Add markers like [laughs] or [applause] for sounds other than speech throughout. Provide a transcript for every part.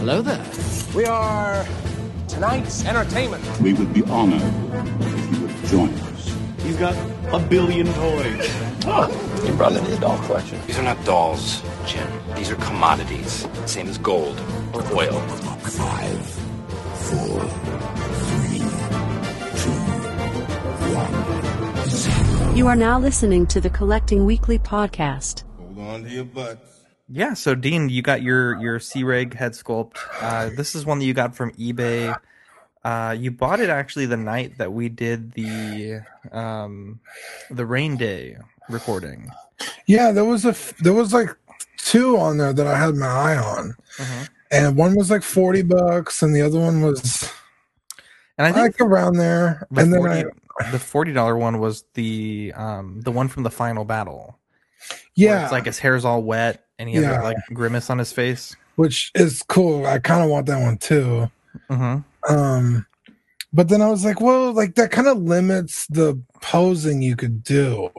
Hello there. We are tonight's entertainment. We would be honored if you would join us. He's got a billion toys. oh. You brought me the doll collection. These are not dolls, Jim. These are commodities. Same as gold or oil. Five, four, three, two, one, zero. You are now listening to the Collecting Weekly podcast. Hold on to your butts. Yeah, so Dean, you got your your C-Reg head sculpt. Uh, this is one that you got from eBay. Uh, you bought it actually the night that we did the um, the rain day recording. Yeah, there was a f- there was like two on there that I had my eye on, Mhm. and one was like forty bucks, and the other one was And I think like around there. the And then forty I, the forty dollar one was the um the one from the final battle. yeah, it's like his hair's all wet and he has Yeah. that, like grimace on his face. which is cool. I kind of want that one too. Mm-hmm. Um, but then I was like, well, like that kind of limits the posing you could do.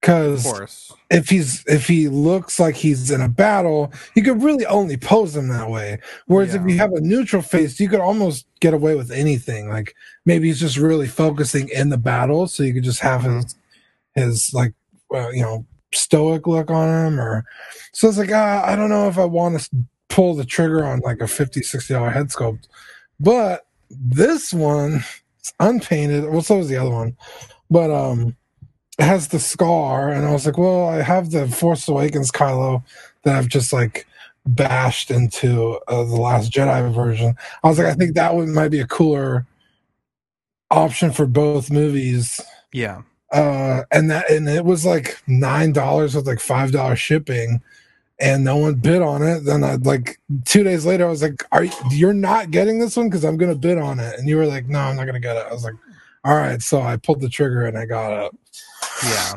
Because if he's if he looks like he's in a battle, you could really only pose him that way. Whereas if you have a neutral face, you could almost get away with anything. Like maybe he's just really focusing in the battle, so you could just have his his like uh, you know stoic look on him. Or so it's like uh, I don't know if I want to pull the trigger on like a 50 60 dollar head sculpt, but this one is unpainted. Well, so is the other one, but um it has the scar, and I was like, well, I have the Force Awakens Kylo that I've just like bashed into uh, the Last Jedi version. I was like, I think that one might be a cooler option for both movies. Yeah. Uh, and that and it was like nine dollars with like five dollars shipping, and no one bid on it. Then I like two days later, I was like, "Are you, you're not getting this one? Because I'm gonna bid on it." And you were like, "No, I'm not gonna get it." I was like, "All right." So I pulled the trigger and I got it. Yeah.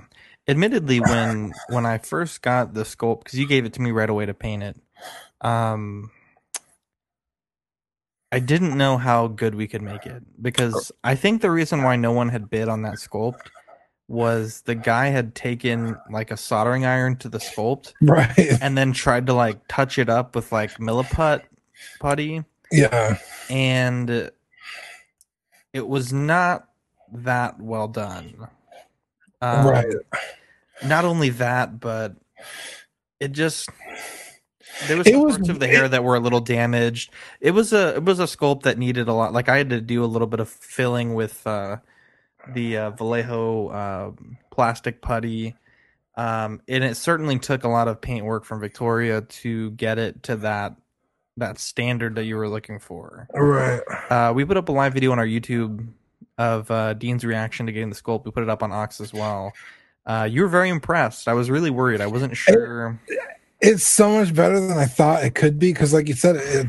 Admittedly, when when I first got the sculpt, because you gave it to me right away to paint it, um, I didn't know how good we could make it because I think the reason why no one had bid on that sculpt was the guy had taken like a soldering iron to the sculpt [laughs] Right. and then tried to like touch it up with like milliput putty Yeah. and it was not that well done. Um, right. Not only that, but it just there was was- parts of the hair that were a little damaged. It was a it was a sculpt that needed a lot. Like I had to do a little bit of filling with uh, the uh, Vallejo uh, plastic putty. Um, and it certainly took a lot of paint work from Victoria to get it to that that standard that you were looking for. Right. Uh, we put up a live video on our YouTube of uh, Dean's reaction to getting the sculpt. We put it up on Ox as well. Uh, you were very impressed. I was really worried. I wasn't sure. It's so much better than I thought it could be because, like you said, it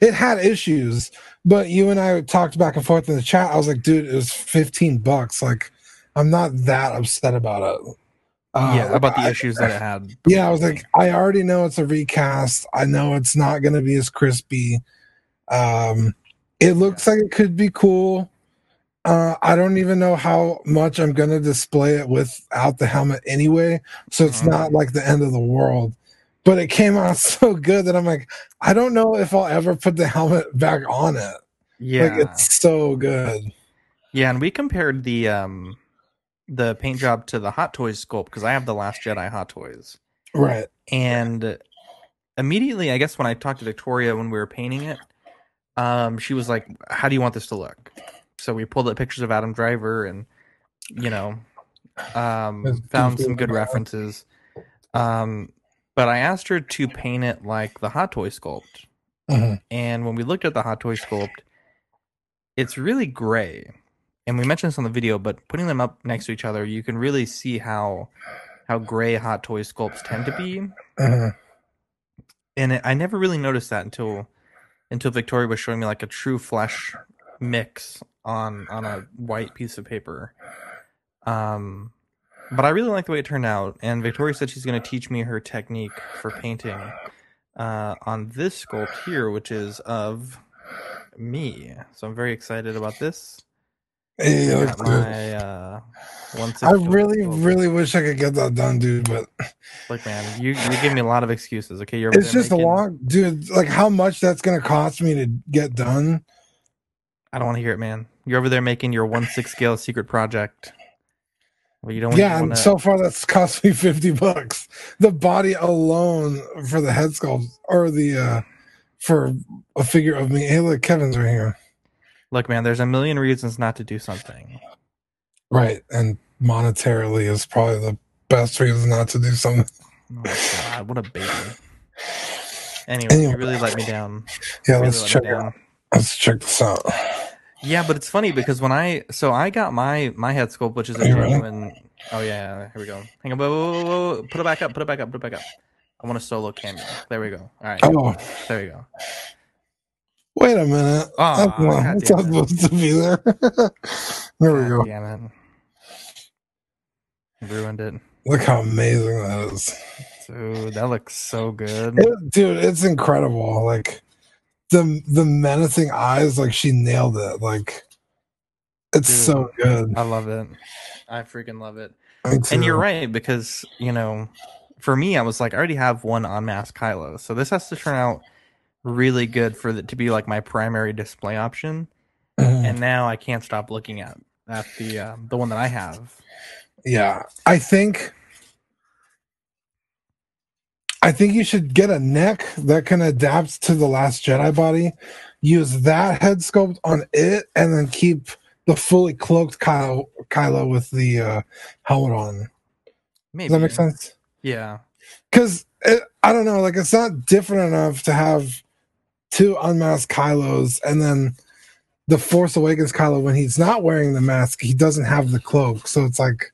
it had issues. But you and I talked back and forth in the chat. I was like, dude, it was fifteen bucks. Like, I'm not that upset about it. Uh, yeah, about the I- issues that it had. Yeah, I was like, I already know it's a recast. I know it's not going to be as crispy. Um, it looks like it could be cool. Uh, I don't even know how much I'm going to display it without the helmet anyway. So it's Mhm. not like the end of the world. But it came out [laughs] so good that I'm like, I don't know if I'll ever put the helmet back on it. yeah, Like it's so good. yeah, and we compared the um the paint job to the Hot Toys sculpt because I have the Last Jedi Hot Toys, Right. and immediately, I guess when I talked to Victoria when we were painting it, um, she was like, "How do you want this to look?" So we pulled up pictures of Adam Driver and you know um, found some good references. Um, but I asked her to paint it like the Hot Toy sculpt, Mhm. and when we looked at the Hot Toy sculpt, it's really gray. And we mentioned this on the video, but putting them up next to each other, you can really see how how gray Hot Toy sculpts tend to be Mhm. and it, I never really noticed that until until Victoria was showing me like a true flesh mix on on a white piece of paper. Um, but I really like the way it turned out, and Victoria said she's going to teach me her technique for painting uh, on this sculpt here, which is of me. So I'm very excited about this. Hey, I my uh, I really, really wish I could get that done, dude. But Look, man, you you give me a lot of excuses. Okay, you're it's just a making- long, dude. Like how much that's gonna cost me to get done? I don't want to hear it, man. You're over there making your one six scale secret project. Well, you don't. yeah, wanna, and so far that's cost me [laughs] fifty bucks. The body alone for the head sculpt or the uh for a figure of me. Hey, look, Kevin's right here. look, man. There's a million reasons not to do something. Right, and monetarily is probably the best reason not to do something. Oh my god, what a baby. Anyway, Anyway. you really let me down. Yeah, Really let's check. Let's check this out. Yeah, but it's funny because when I so I got my my head sculpt, which is a Are you ready? genuine. Oh yeah, here we go. Hang on, whoa, whoa, whoa, whoa. put it back up, put it back up, put it back up. I want a solo cameo. There we go. All right, Oh, there we go. wait a minute. Oh, God not supposed to be there. [laughs] there we God go. Damn it. Ruined it. Look how amazing that is. Dude, that looks so good. It- dude, it's incredible. Like the the menacing eyes, like she nailed it. Like it's Dude. so good. I love it. I freaking love it. And you're right because you know, for me, I was like, I already have one on unmasked Kylo, so this has to turn out really good for it to be like my primary display option. Mhm. And now I can't stop looking at at the uh, the one that I have. Yeah, I think. I think you should get a neck that can adapt to the Last Jedi body. Use that head sculpt on it, and then keep the fully cloaked Kylo, Kylo with the uh, helmet on. Maybe Does that make sense? Yeah, because I don't know, like it's not different enough to have two unmasked Kylos and then the Force Awakens Kylo when he's not wearing the mask, he doesn't have the cloak. So it's like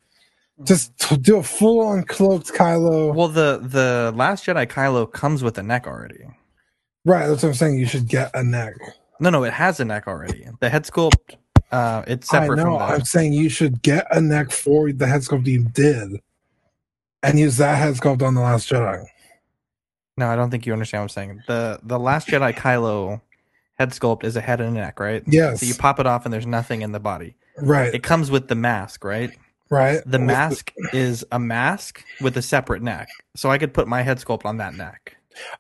just do a full on cloaked Kylo. Well, the the Last Jedi Kylo comes with a neck already. right, that's what I'm saying. You should get a neck. No, no, it has a neck already. The head sculpt, uh, it's I separate know. from I'm saying you should get a neck for the head sculpt you did, and use that head sculpt on the Last Jedi. No, I don't think you understand what I'm saying. The the Last Jedi Kylo head sculpt is a head and a neck, right? Yes. So you pop it off and there's nothing in the body. Right, It comes with the mask, right? Right. The mask is a mask with a separate neck. So I could put my head sculpt on that neck.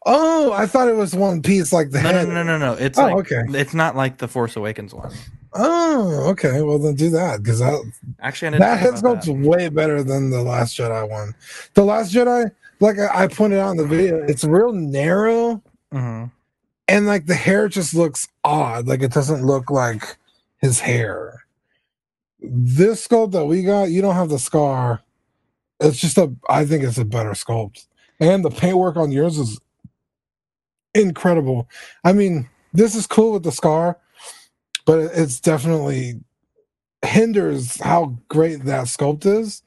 Oh, I thought it was one piece, like the No, head. no, no, no, no. It's Oh, like okay. it's not like the Force Awakens one. Oh, okay. Well, then do that because that Actually, that head sculpt's that. way better than the Last Jedi one. The Last Jedi, like I, I pointed out in the video, it's real narrow Mhm. and like the hair just looks odd. Like it doesn't look like his hair. This sculpt that we got, you don't have the scar. It's just a. I think it's a better sculpt, and the paintwork on yours is incredible. I mean, this is cool with the scar, but it's definitely hinders how great that sculpt is.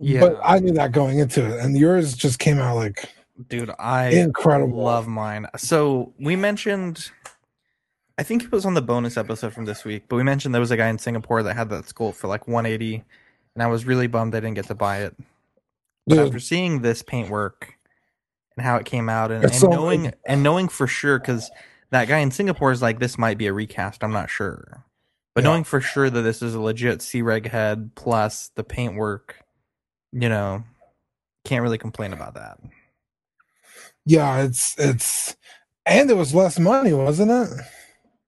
Yeah, But I knew that going into it, and yours just came out like dude, I incredible. love mine. So we mentioned, I think it was on the bonus episode from this week, but we mentioned there was a guy in Singapore that had that sculpt for like 180, and I was really bummed I didn't get to buy it. But Dude, after seeing this paintwork and how it came out, and, and so knowing and knowing for sure, because that guy in Singapore is like, this might be a recast. I'm not sure, but Yeah. knowing for sure that this is a legit C-Reg head plus the paintwork, you know, can't really complain about that. yeah, it's it's, and it was less money, wasn't it?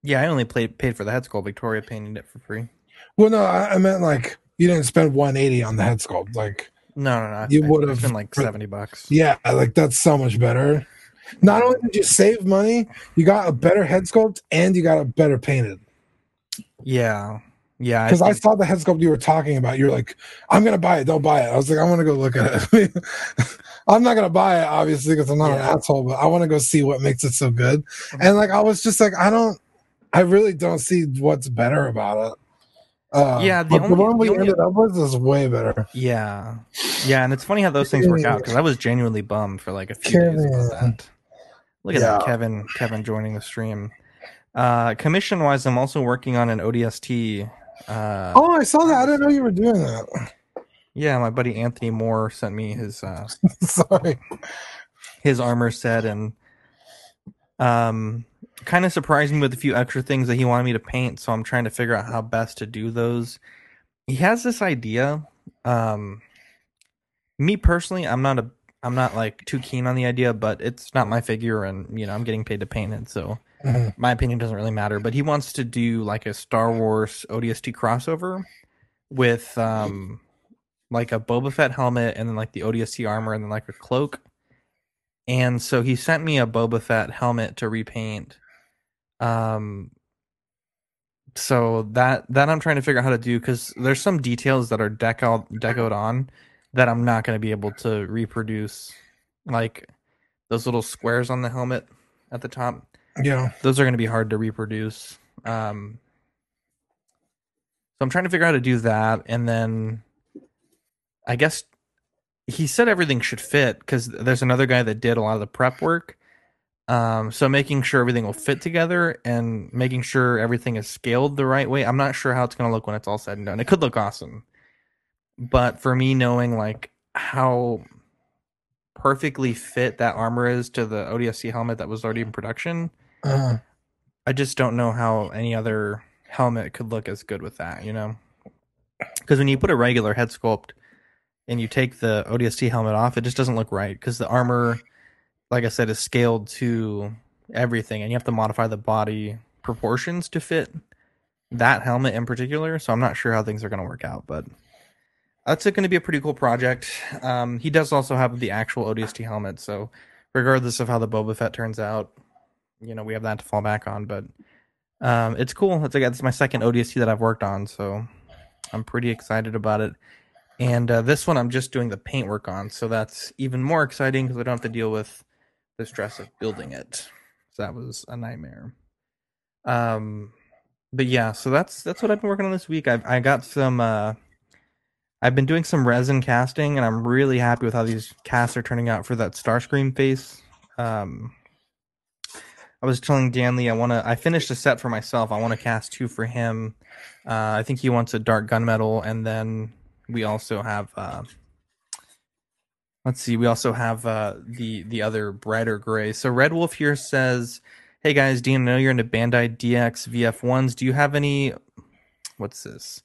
Yeah, I only played paid for the head sculpt. Victoria painted it for free. Well, no, I, I meant like you didn't spend 180 on the head sculpt. Like, No, no, no. You would've- been like seventy bucks. yeah, like that's so much better. Not only did you save money, you got a better head sculpt and you got a better painted. Yeah, yeah. Because I, think- saw the head sculpt you were talking about. You're like, I'm gonna buy it. Don't buy it. I was like, I want to go look at it. [laughs] I'm not gonna buy it, obviously, because I'm not Yeah. an asshole. But I want to go see what makes it so good. And like, I was just like, I don't, I really don't see what's better about it. Uh, Yeah, the only- one we the only- ended up with is way better. yeah, yeah, and it's funny how those things work out because I was genuinely bummed for like a few days about that. Look at that, Kevin. Kevin joining the stream. Uh, commission wise, I'm also working on an ODST. Uh, Oh, I saw that. I didn't know you were doing that. yeah, my buddy Anthony Moore sent me his uh, [laughs] Sorry. his armor set and um kind of surprised me with a few extra things that he wanted me to paint. So I'm trying to figure out how best to do those. He has this idea. Um, me personally, I'm not a, I'm not like too keen on the idea, but it's not my figure, and you know I'm getting paid to paint it, so Mhm. my opinion doesn't really matter. But he wants to do like a Star Wars ODST crossover with um like a Boba Fett helmet and then like the ODST armor and then like a cloak. And so he sent me a Boba Fett helmet to repaint. Um so that that I'm trying to figure out how to do because there's some details that are deco decoed on that I'm not going to be able to reproduce, like those little squares on the helmet at the top Yeah. those are going to be hard to reproduce. Um, so I'm trying to figure out how to do that, and then I guess he said everything should fit because there's another guy that did a lot of the prep work. Um, so making sure everything will fit together and making sure everything is scaled the right way. I'm not sure how it's going to look when it's all said and done. It could look awesome, but for me, knowing like how perfectly fit that armor is to the ODST helmet that was already in production, Uh, I just don't know how any other helmet could look as good with that, you know? Because when you put a regular head sculpt and you take the ODST helmet off, it just doesn't look right because the armor, like I said, is scaled to everything and you have to modify the body proportions to fit that helmet in particular. So I'm not sure how things are going to work out, but that's going to be a pretty cool project. Um, he does also have the actual ODST helmet, so regardless of how the Boba Fett turns out, you know we have that to fall back on but um it's cool it's like it's my second odst that i've worked on so i'm pretty excited about it and uh, this one i'm just doing the paint work on so that's even more exciting because i don't have to deal with the stress of building it so that was a nightmare um but yeah so that's that's what i've been working on this week i've i got some uh i've been doing some resin casting and i'm really happy with how these casts are turning out for that starscream face um I was telling Dan Lee I want to. I finished a set for myself. I want to cast two for him. Uh, I think he wants a dark gunmetal, and then we also have. Uh, let's see. We also have uh, the the other brighter gray. So Red Wolf here says, "Hey guys, Dean, I know you're into Bandai DX VF ones. Do you have any? What's this?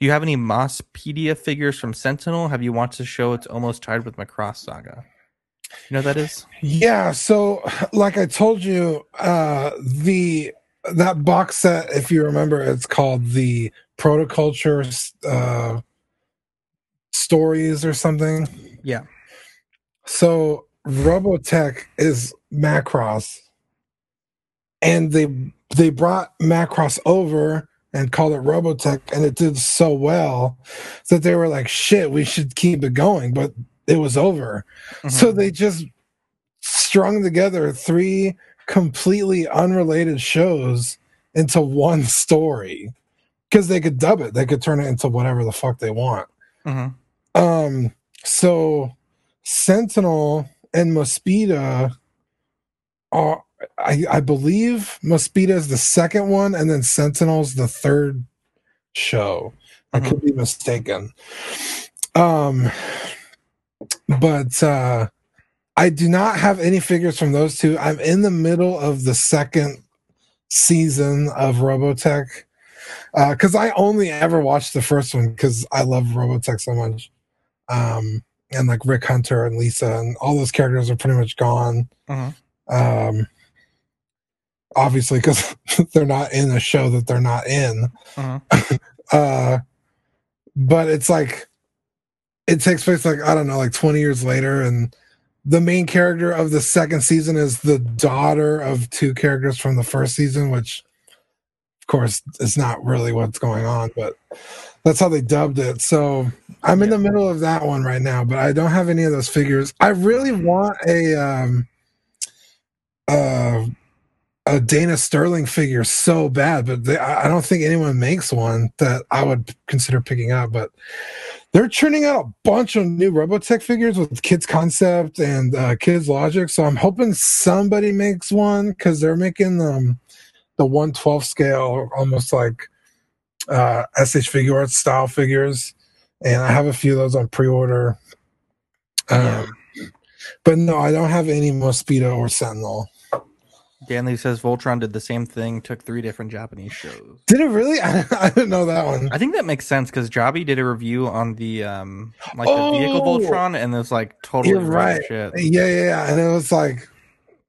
Do you have any Mospeada figures from Sentinel? Have you watched the show? It's almost tied with Macross Saga. You know what that is? yeah. So, like I told you, uh, the that box set, if you remember, it's called the Protoculture uh, Stories or something. Yeah. So Robotech is Macross, and they they brought Macross over and called it Robotech, and it did so well that they were like, "Shit, we should keep it going," but it was over. So Mm-hmm. they just strung together three completely unrelated shows into one story because they could dub it. They could turn it into whatever the fuck they want. Mhm. Um, so Sentinel and Mosquito are, I, I believe Mosquito is the second one, and then Sentinel's the third show. I Mhm. could be mistaken. Um, but uh, I do not have any figures from those two. I'm in the middle of the second season of Robotech because I only ever watched the first one because I love Robotech so much. Um, and like Rick Hunter and Lisa and all those characters are pretty much gone. Mhm. Um, obviously, because [laughs] they're not in a show that they're not in. Mhm. [laughs] uh, but it's like it takes place like I don't know, like 20 years later, and the main character of the second season is the daughter of two characters from the first season, which of course is not really what's going on, but that's how they dubbed it. So I'm in the middle of that one right now, but I don't have any of those figures. I really want a um uh a Dana Sterling figure so bad, but they, I I don't think anyone makes one that I would consider picking up. But they're churning out a bunch of new Robotech figures with Kitz Concept and uh, Kids Logic. So I'm hoping somebody makes one because they're making um, the 112 scale, almost like uh, SH Figuarts style figures. And I have a few of those on pre order. Um, Yeah. But no, I don't have any Mosquito or Sentinel. Danley says Voltron did the same thing, took three different Japanese shows. Did it really? I, [laughs] I didn't know that one. I think that makes sense because Jobby did a review on the um like Oh! the vehicle Voltron, and it was like totally right. shit. Yeah, yeah, yeah. And it was like,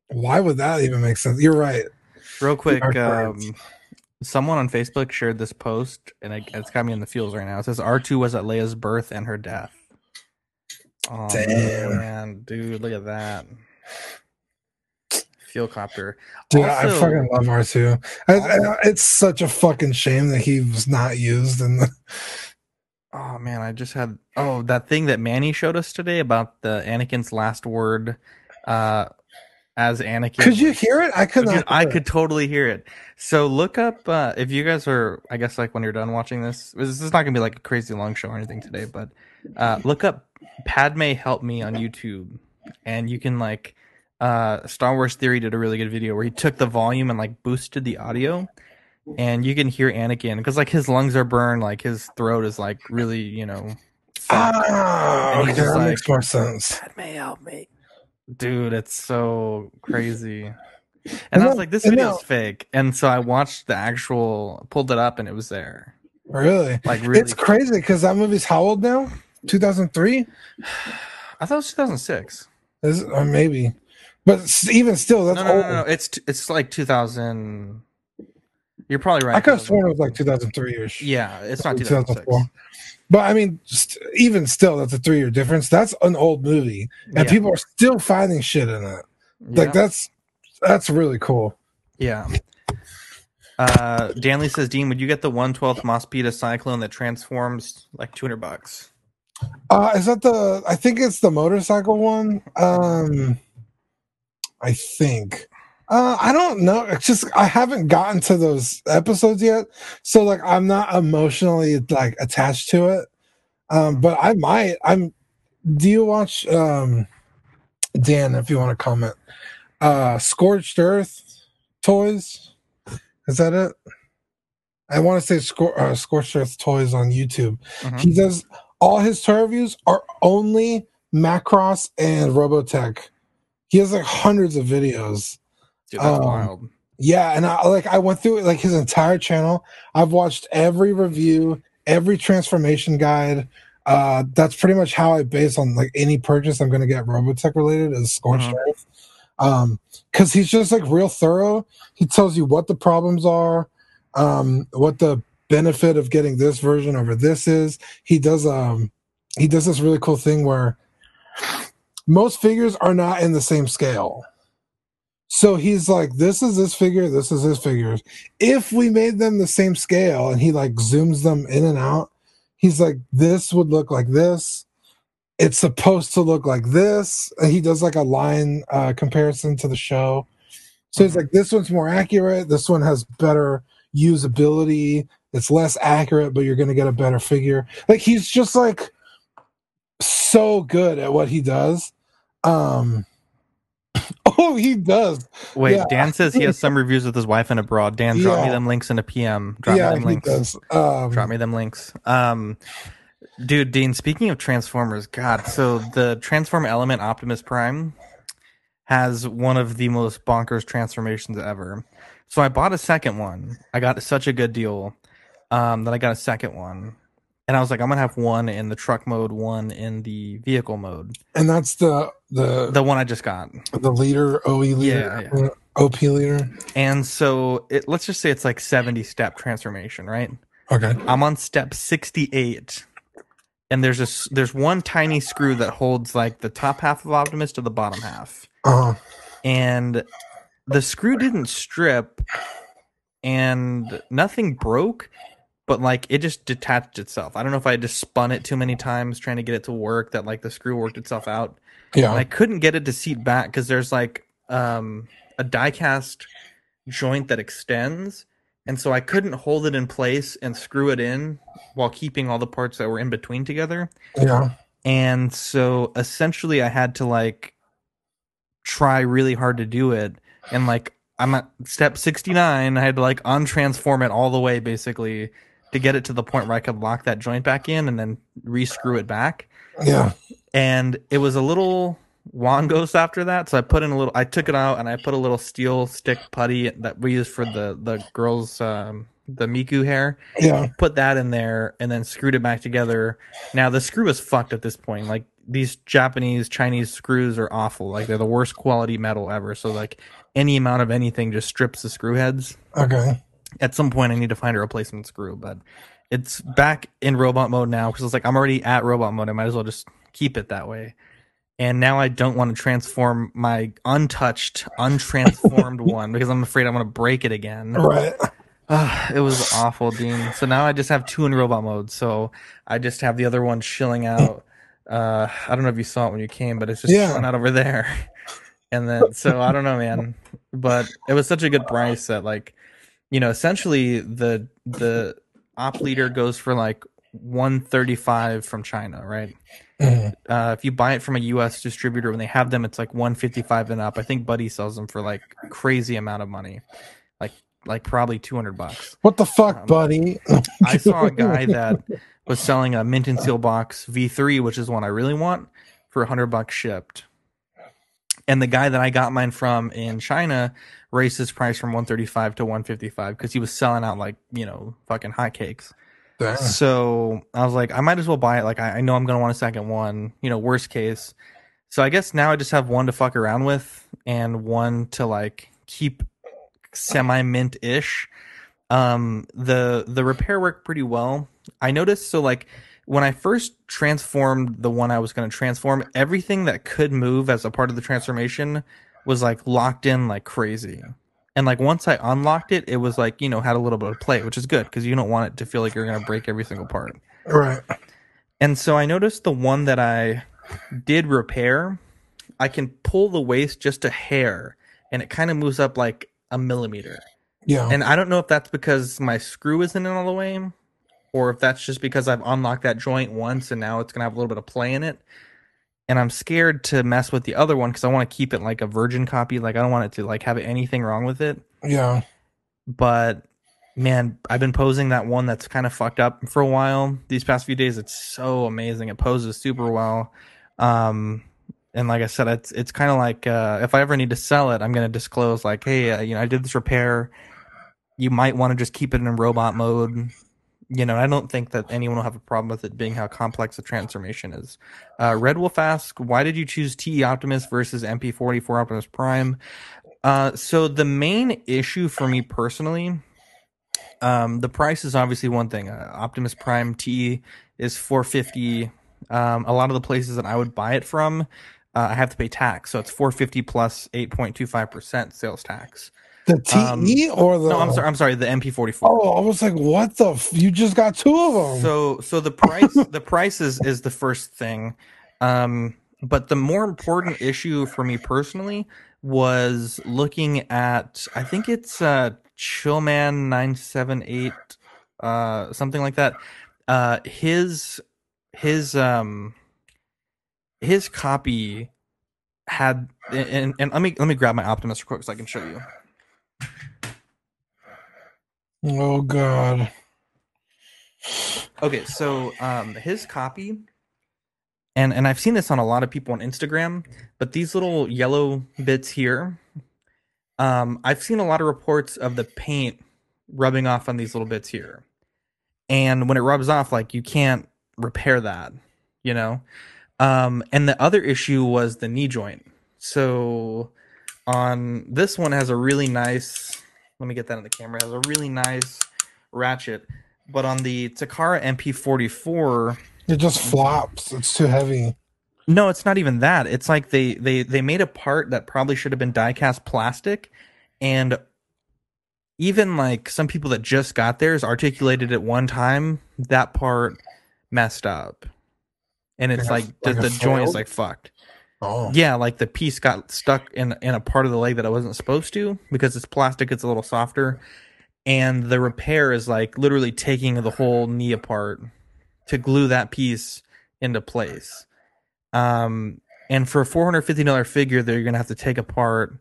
why would that even make sense? You're right. Real quick, um. Someone on Facebook shared this post, and it, it's got me in the feels right now. It says R2 was at Leia's birth and her death. Oh Damn. man, dude, look at that. Feel copter. Dude, I fucking love R2. I, I, it's such a fucking shame that he was not used in the. Oh man, I just had oh that thing that Manny showed us today about the Anakin's last word uh as Anakin. Could you hear it? I could Dude, not. I hear it. could totally hear it. So look up uh if you guys are I guess like when you're done watching this. This is not gonna be like a crazy long show or anything today, but uh look up Padme Help Me on YouTube and you can like uh Star Wars Theory did a really good video where he took the volume and like boosted the audio and you can hear Anakin because like his lungs are burned, like his throat is like really, you know. Ah, And okay, that like- makes more sense. Padme help me. Dude, it's so crazy. And And I was like, this video's now- fake. And so I watched the actual, pulled it up, and it was there. Really? Like, really. It's crazy because that movie's how old now? 2003? [sighs] I thought it was 2006. Is or maybe, but even still, that's No, no, old. no, no, no. It's it's like 2000. You're probably right. I could have sworn it was like 2003 ish. Yeah, it's not 2006. But I mean, even still, that's a three year difference. That's an old movie, and Yeah. people are still finding shit in it. Like Yeah. that's that's really cool. Yeah. Uh, Danley says, Dean, would you get the 112th Mospeada Cyclone that transforms like 200 bucks? Uh, is that the? I think it's the motorcycle one. Um, I think. Uh, I don't know. It's just I haven't gotten to those episodes yet, so like I'm not emotionally like attached to it. Um, but I might. I'm. Do you watch um, Dan? If you want to comment, uh, Scorched Earth toys. Is that it? I want to say Scor- uh, Scorched Earth toys on YouTube. Mhm. He does all his toy reviews are only Macross and Robotech. He has like hundreds of videos. Dude, that's Um, wild. Yeah, and I like I went through like his entire channel. I've watched every review, every transformation guide. Uh that's pretty much how I base on like any purchase I'm gonna get Robotech related is Scorched Mhm. Earth. Um because he's just like real thorough. He tells you what the problems are, um, what the benefit of getting this version over this is. He does um he does this really cool thing where most figures are not in the same scale. So he's like, this is this figure, this is his figures. If we made them the same scale and he like zooms them in and out, he's like, this would look like this. It's supposed to look like this. And he does like a line uh, comparison to the show. So he's like, this one's more accurate. This one has better usability. It's less accurate, but you're going to get a better figure. Like he's just like so good at what he does. Um, oh, [laughs] he does. Wait, yeah. Dan says he has some reviews with his wife and abroad. Dan, drop me them links in a PM. Drop yeah, me them he links. Um, Drop me them links. Um, dude, Dean. Speaking of Transformers, God, so the Transform Element Optimus Prime has one of the most bonkers transformations ever. So I bought a second one. I got such a good deal um, that I got a second one, and I was like, I'm gonna have one in the truck mode, one in the vehicle mode. and that's the the The one I just got. the leader, OE leader, Yeah, uh, OP leader. And so it, let's just say it's like 70 step transformation, right? Okay. I'm on step 68 and there's a there's one tiny screw that holds like the top half of Optimus to the bottom half. Uh, And the screw didn't strip and nothing broke, but like it just detached itself. I don't know if I just spun it too many times trying to get it to work that like the screw worked itself out. And I couldn't get it to seat back because there's like um, a die cast joint that extends. And so I couldn't hold it in place and screw it in while keeping all the parts that were in between together. Yeah. And so essentially I had to like try really hard to do it. And like I'm at step 69. I had to like untransform it all the way basically to get it to the point where I could lock that joint back in and then rescrew it back Yeah. and it was a little Wongos after that. So I put in a little. I took it out and I put a little steel stick putty that we use for the the girls um, the Miku hair. Yeah. Put that in there and then screwed it back together. Now the screw is fucked at this point. Like these Japanese Chinese screws are awful. Like they're the worst quality metal ever. So like any amount of anything just strips the screw heads Okay. At some point I need to find a replacement screw, but it's back in robot mode now because it's like I'm already at robot mode. I might as well just keep it that way. And now I don't want to transform my untouched, untransformed [laughs] one because I'm afraid I'm going to break it again. Right. Ah, it was awful, Dean. So now I just have two in robot mode. So I just have the other one chilling out. Uh, I don't know if you saw it when you came, but it's just Yeah. chilling out over there. And then, so I don't know, man. But it was such a good price that, like, you know, essentially the the op leader goes for like 135 from China, right? Mhm. Uh, if you buy it from a U.S. distributor when they have them, it's like 155 and up. I think Buddy sells them for like crazy amount of money, like like probably 200 bucks. What the fuck, Um, buddy? [laughs] I saw a guy that was selling a mint and seal box V3, which is one I really want, for 100 bucks shipped. And the guy that I got mine from in China raised his price from 135 to 155 because he was selling out like, you know, fucking hotcakes. Damn. So I was like, I might as well buy it. Like, I, I know I'm going to want a second one, you know, worst case. So I guess now I just have one to fuck around with and one to like keep semi mint ish. Um, the the repair worked pretty well. I noticed so like when I first transformed the one I was going to transform, everything that could move as a part of the transformation was like locked in like crazy. And like once I unlocked it, it was like, you know, had a little bit of play, which is good because you don't want it to feel like you're going to break every single part. Right. And so I noticed the one that I did repair, I can pull the waist just a hair and it kind of moves up like a millimeter. Yeah. And I don't know if that's because my screw isn't in all the way or if that's just because I've unlocked that joint once and now it's going to have a little bit of play in it. And I'm scared to mess with the other one because I want to keep it like a virgin copy. Like I don't want it to like have anything wrong with it. yeah. But man, I've been posing that one that's kind of fucked up for a while. These past few days, it's so amazing. It poses super well. Um, and like I said, it's it's kind of like uh, if I ever need to sell it, I'm gonna disclose like, hey, uh, you know, I did this repair. You might want to just keep it in robot mode. You know, I don't think that anyone will have a problem with it being how complex the transformation is. Uh, Red Wolf asks, why did you choose TE Optimus versus MP44 Optimus Prime? Uh, so the main issue for me personally, um, the price is obviously one thing. Uh, Optimus Prime T is 450. Um, a lot of the places that I would buy it from, uh, I have to pay tax, so it's 450 plus plus 8.25 percent sales tax. The TE or the? Um, No, I'm sorry. I'm sorry. The MP44. Oh, I was like, what the? F- you just got two of them. So so the price the price is is the first thing. Um but the more important issue for me personally was looking at I think it's uh Chillman 978 uh something like that. Uh his his um his copy had and, and let me let me grab my Optimus real quick so I can show you. Oh God. Okay, so um his copy and and I've seen this on a lot of people on Instagram, but these little yellow bits here um I've seen a lot of reports of the paint rubbing off on these little bits here. And when it rubs off like you can't repair that, you know? Um and the other issue was the knee joint. So on this one has a really nice let me get that in the camera. It has a really nice ratchet. But on the Takara MP44, It just flops. It's too heavy. no, it's not even that. It's like they they they made a part that probably should have been die-cast plastic, and even like some people that just got theirs articulated at one time, that part messed up, and it's Like like, like the, the joint is like fucked. Oh. Yeah, like the piece got stuck in in a part of the leg that I wasn't supposed to because it's plastic. It's a little softer, and the repair is like literally taking the whole knee apart to glue that piece into place. Um, and for a four hundred fifty dollar figure that you're gonna have to take apart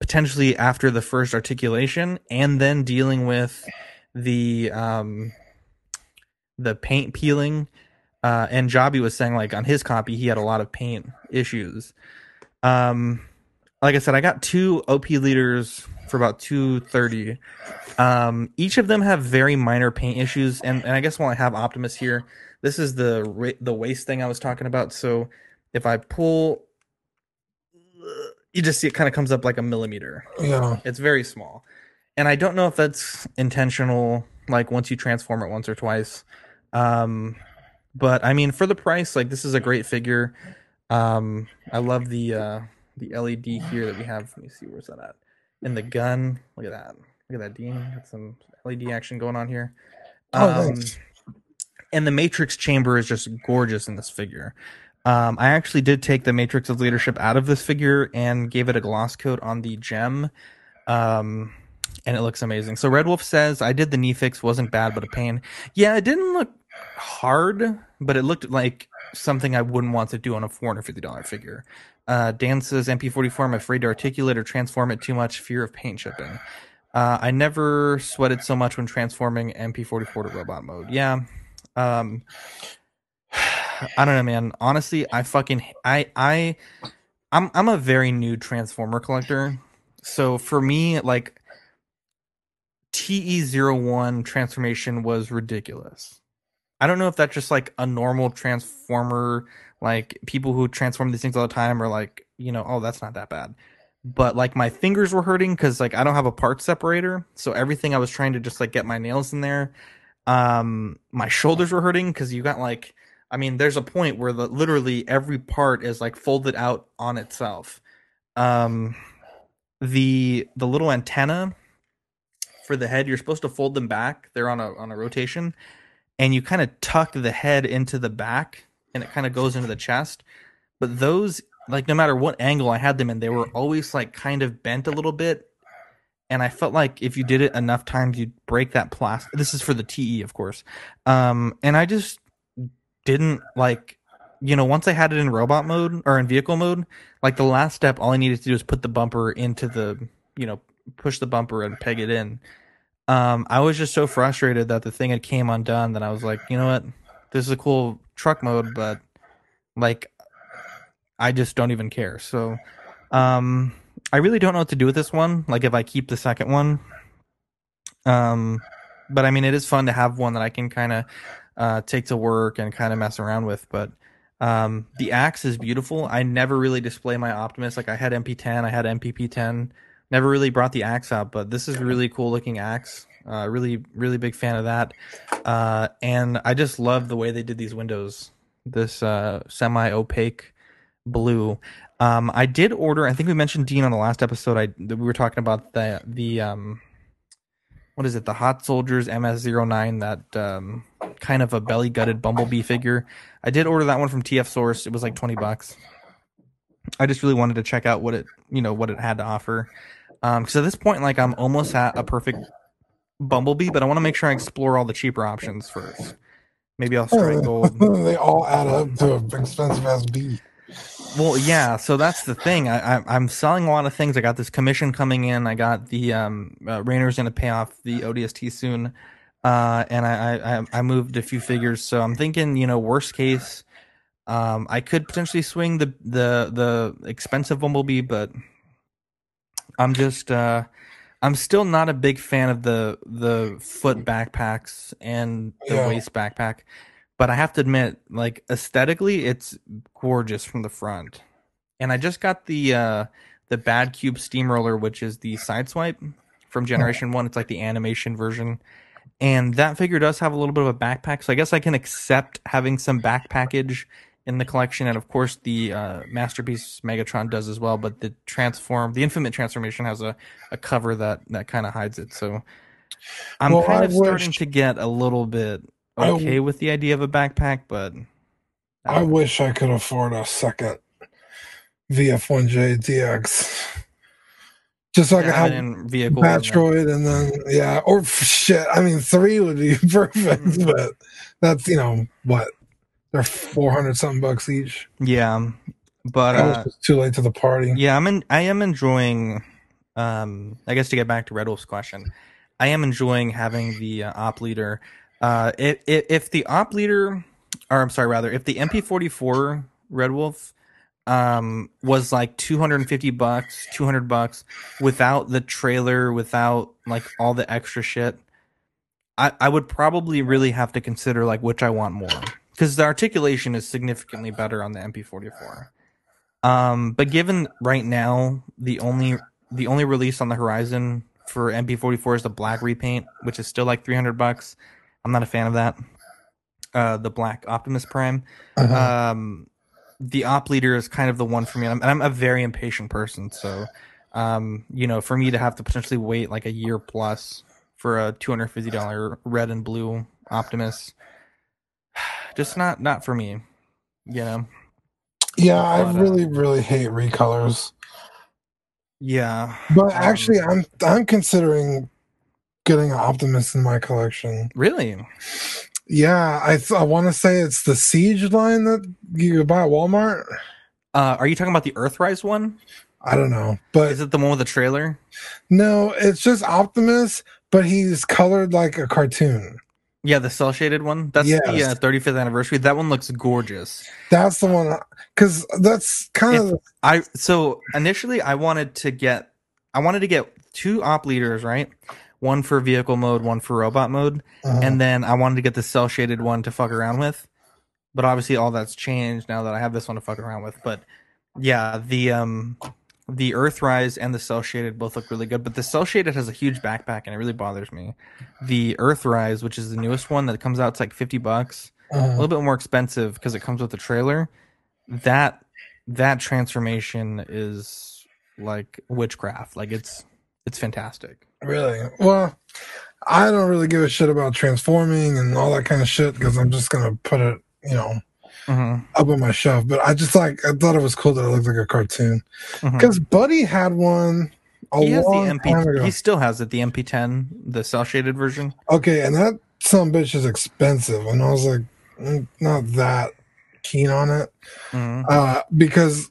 potentially after the first articulation, and then dealing with the um the paint peeling uh, and Jobby was saying like on his copy he had a lot of paint issues. Um, like I said, I got two OP leaders for about two thirty. Um, each of them have very minor paint issues, and, and I guess while I have Optimus here, this is the the waist thing I was talking about. So if I pull, you just see it kind of comes up like a millimeter. Yeah. It's very small. And I don't know if that's intentional, like once you transform it once or twice. Um, but I mean, for the price, like this is a great figure. Um, I love the uh, the LED here that we have. Let me see, where's that at? In the gun. Look at that. Look at that, Dean. Got some LED action going on here. Oh, Um, nice. and the Matrix chamber is just gorgeous in this figure. Um, I actually did take the Matrix of Leadership out of this figure and gave it a gloss coat on the gem. Um, and it looks amazing. So Red Wolf says, I did the knee fix, wasn't bad, but a pain. Yeah, it didn't look hard, but it looked like something I wouldn't want to do on a $450 figure. Uh, Dan says, MP44, I'm afraid to articulate or transform it too much, fear of paint chipping. Uh, I never sweated so much when transforming MP44 to robot mode. Yeah. Um, [sighs] I don't know, man. Honestly, I fucking I I I'm I'm a very new Transformer collector. So for me, like TE01 transformation was ridiculous. I don't know if that's just like a normal transformer, like people who transform these things all the time are like, you know, oh, that's not that bad. But like my fingers were hurting because like I don't have a part separator, so everything I was trying to just like get my nails in there. Um, my shoulders were hurting because you got like, I mean, there's a point where the literally every part is like folded out on itself. Um, the the little antenna for the head, you're supposed to fold them back. They're on a on a rotation, and you kind of tuck the head into the back, and it kind of goes into the chest. But those, like, no matter what angle I had them in, they were always like kind of bent a little bit. And I felt like if you did it enough times, you'd break that plastic. This is for the TE, of course. Um, and I just didn't like, you know, once I had it in robot mode or in vehicle mode, like the last step, all I needed to do was put the bumper into the, you know, push the bumper and peg it in. Um, I was just so frustrated that the thing had came undone that I was like, you know what, this is a cool truck mode, but like, I just don't even care. So, um, I really don't know what to do with this one. Like, if I keep the second one, um, but I mean, it is fun to have one that I can kind of uh, take to work and kind of mess around with. But um, the axe is beautiful. I never really display my Optimus. Like I had MP10, I had MPP10. Never really brought the axe out, but this is a really cool looking axe. Uh, really, really big fan of that. Uh, and I just love the way they did these windows. This uh, semi opaque blue. Um, I did order. I think we mentioned Dean on the last episode. I we were talking about the the um, what is it? The Hot Soldiers MS09. That um, kind of a belly gutted bumblebee figure. I did order that one from TF Source. It was like twenty bucks. I just really wanted to check out what it you know what it had to offer. Um, because at this point, like I'm almost at a perfect bumblebee, but I want to make sure I explore all the cheaper options first. Maybe I'll strike gold. [laughs] they all add up to expensive ass B. Well, yeah. So that's the thing. I, I, I'm selling a lot of things. I got this commission coming in. I got the um, uh, Rainer's going to pay off the ODST soon, uh, and I, I I moved a few figures. So I'm thinking, you know, worst case, um, I could potentially swing the the the expensive Bumblebee, but I'm just uh, I'm still not a big fan of the the foot backpacks and the Yeah. waist backpack. But I have to admit, like aesthetically, it's gorgeous from the front. And I just got the uh the Bad Cube Steamroller, which is the sideswipe from Generation One. It's like the animation version. And that figure does have a little bit of a backpack, so I guess I can accept having some back package in the collection. And of course, the uh, masterpiece Megatron does as well. But the transform, the Infinite transformation, has a, a cover that that kind of hides it. So I'm Well, kind I of starting to get a little bit I- okay with the idea of a backpack, but I wish I could afford a second VF1J DX. Just so I could have vehicle. and then- Battroid and then yeah, or shit. I mean, three would be [laughs] perfect, but that's you know what they're four hundred something bucks each. Yeah, but uh, too late to the party. yeah, I'm in, I am enjoying. Um, I guess to get back to Red Wolf's question, I am enjoying having the uh, op leader. Uh, if, if if the op leader, or I'm sorry, rather, if the MP44 Red Wolf um was like 250 bucks 200 bucks without the trailer without like all the extra shit i i would probably really have to consider like which i want more because the articulation is significantly better on the mp44 um but given right now the only the only release on the horizon for mp44 is the black repaint which is still like 300 bucks. I'm not a fan of that. Uh the black optimus prime. Uh-huh. um the op leader is kind of the one for me and I'm, and I'm a very impatient person so um you know for me to have to potentially wait like a year plus for a $250 red and blue optimus [sighs] just not not for me you know yeah, I uh, really, really hate recolors. yeah But um, actually, I'm I'm considering getting an Optimus in my collection. really Yeah, I th- I want to say it's the Siege line that you buy at Walmart. uh are you talking about the earthrise one I don't know, but is it the one with the trailer no, it's just Optimus, but he's colored like a cartoon. Yeah the cell shaded one that's the Yes. uh, 35th anniversary that one looks gorgeous That's the one, because that's kind of I so initially I wanted to get I wanted to get two op leaders, right? One for vehicle mode, one for robot mode, uh, and then I wanted to get the cell shaded one to fuck around with. But obviously all that's changed now that I have this one to fuck around with. But yeah, the um the Earthrise and the cell shaded both look really good, but the cell shaded has a huge backpack and it really bothers me. The Earthrise, which is the newest one that comes out, it's like fifty bucks a uh, little bit more expensive because it comes with the trailer. That that transformation is like witchcraft. Like it's it's fantastic. really well. I don't really give a shit about transforming and all that kind of shit because I'm just gonna put it, you know, hmm up on my shelf. But I just like I thought it was cool that it looked like a cartoon because Buddy had one a He has the MP. He still has it. The MP10, the cell shaded version. Okay, and that some bitch is expensive, and I was like, mm, not that keen on it hmm uh, because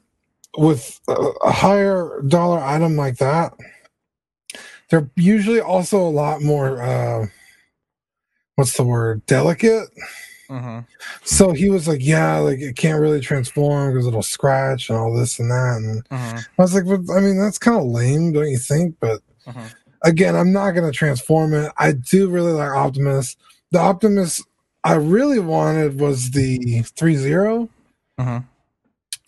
with a, a higher dollar item like that, they're usually also a lot more. Uh, what's the word? Delicate. Hmm So he was like, "Yeah, like it can't really transform because it'll scratch and all this and that." And hmm I was like, "But I mean, that's kind of lame, don't you think?" But hmm again, I'm not going to transform it. I do really like Optimus. The Optimus I really wanted was the 3.0, hmm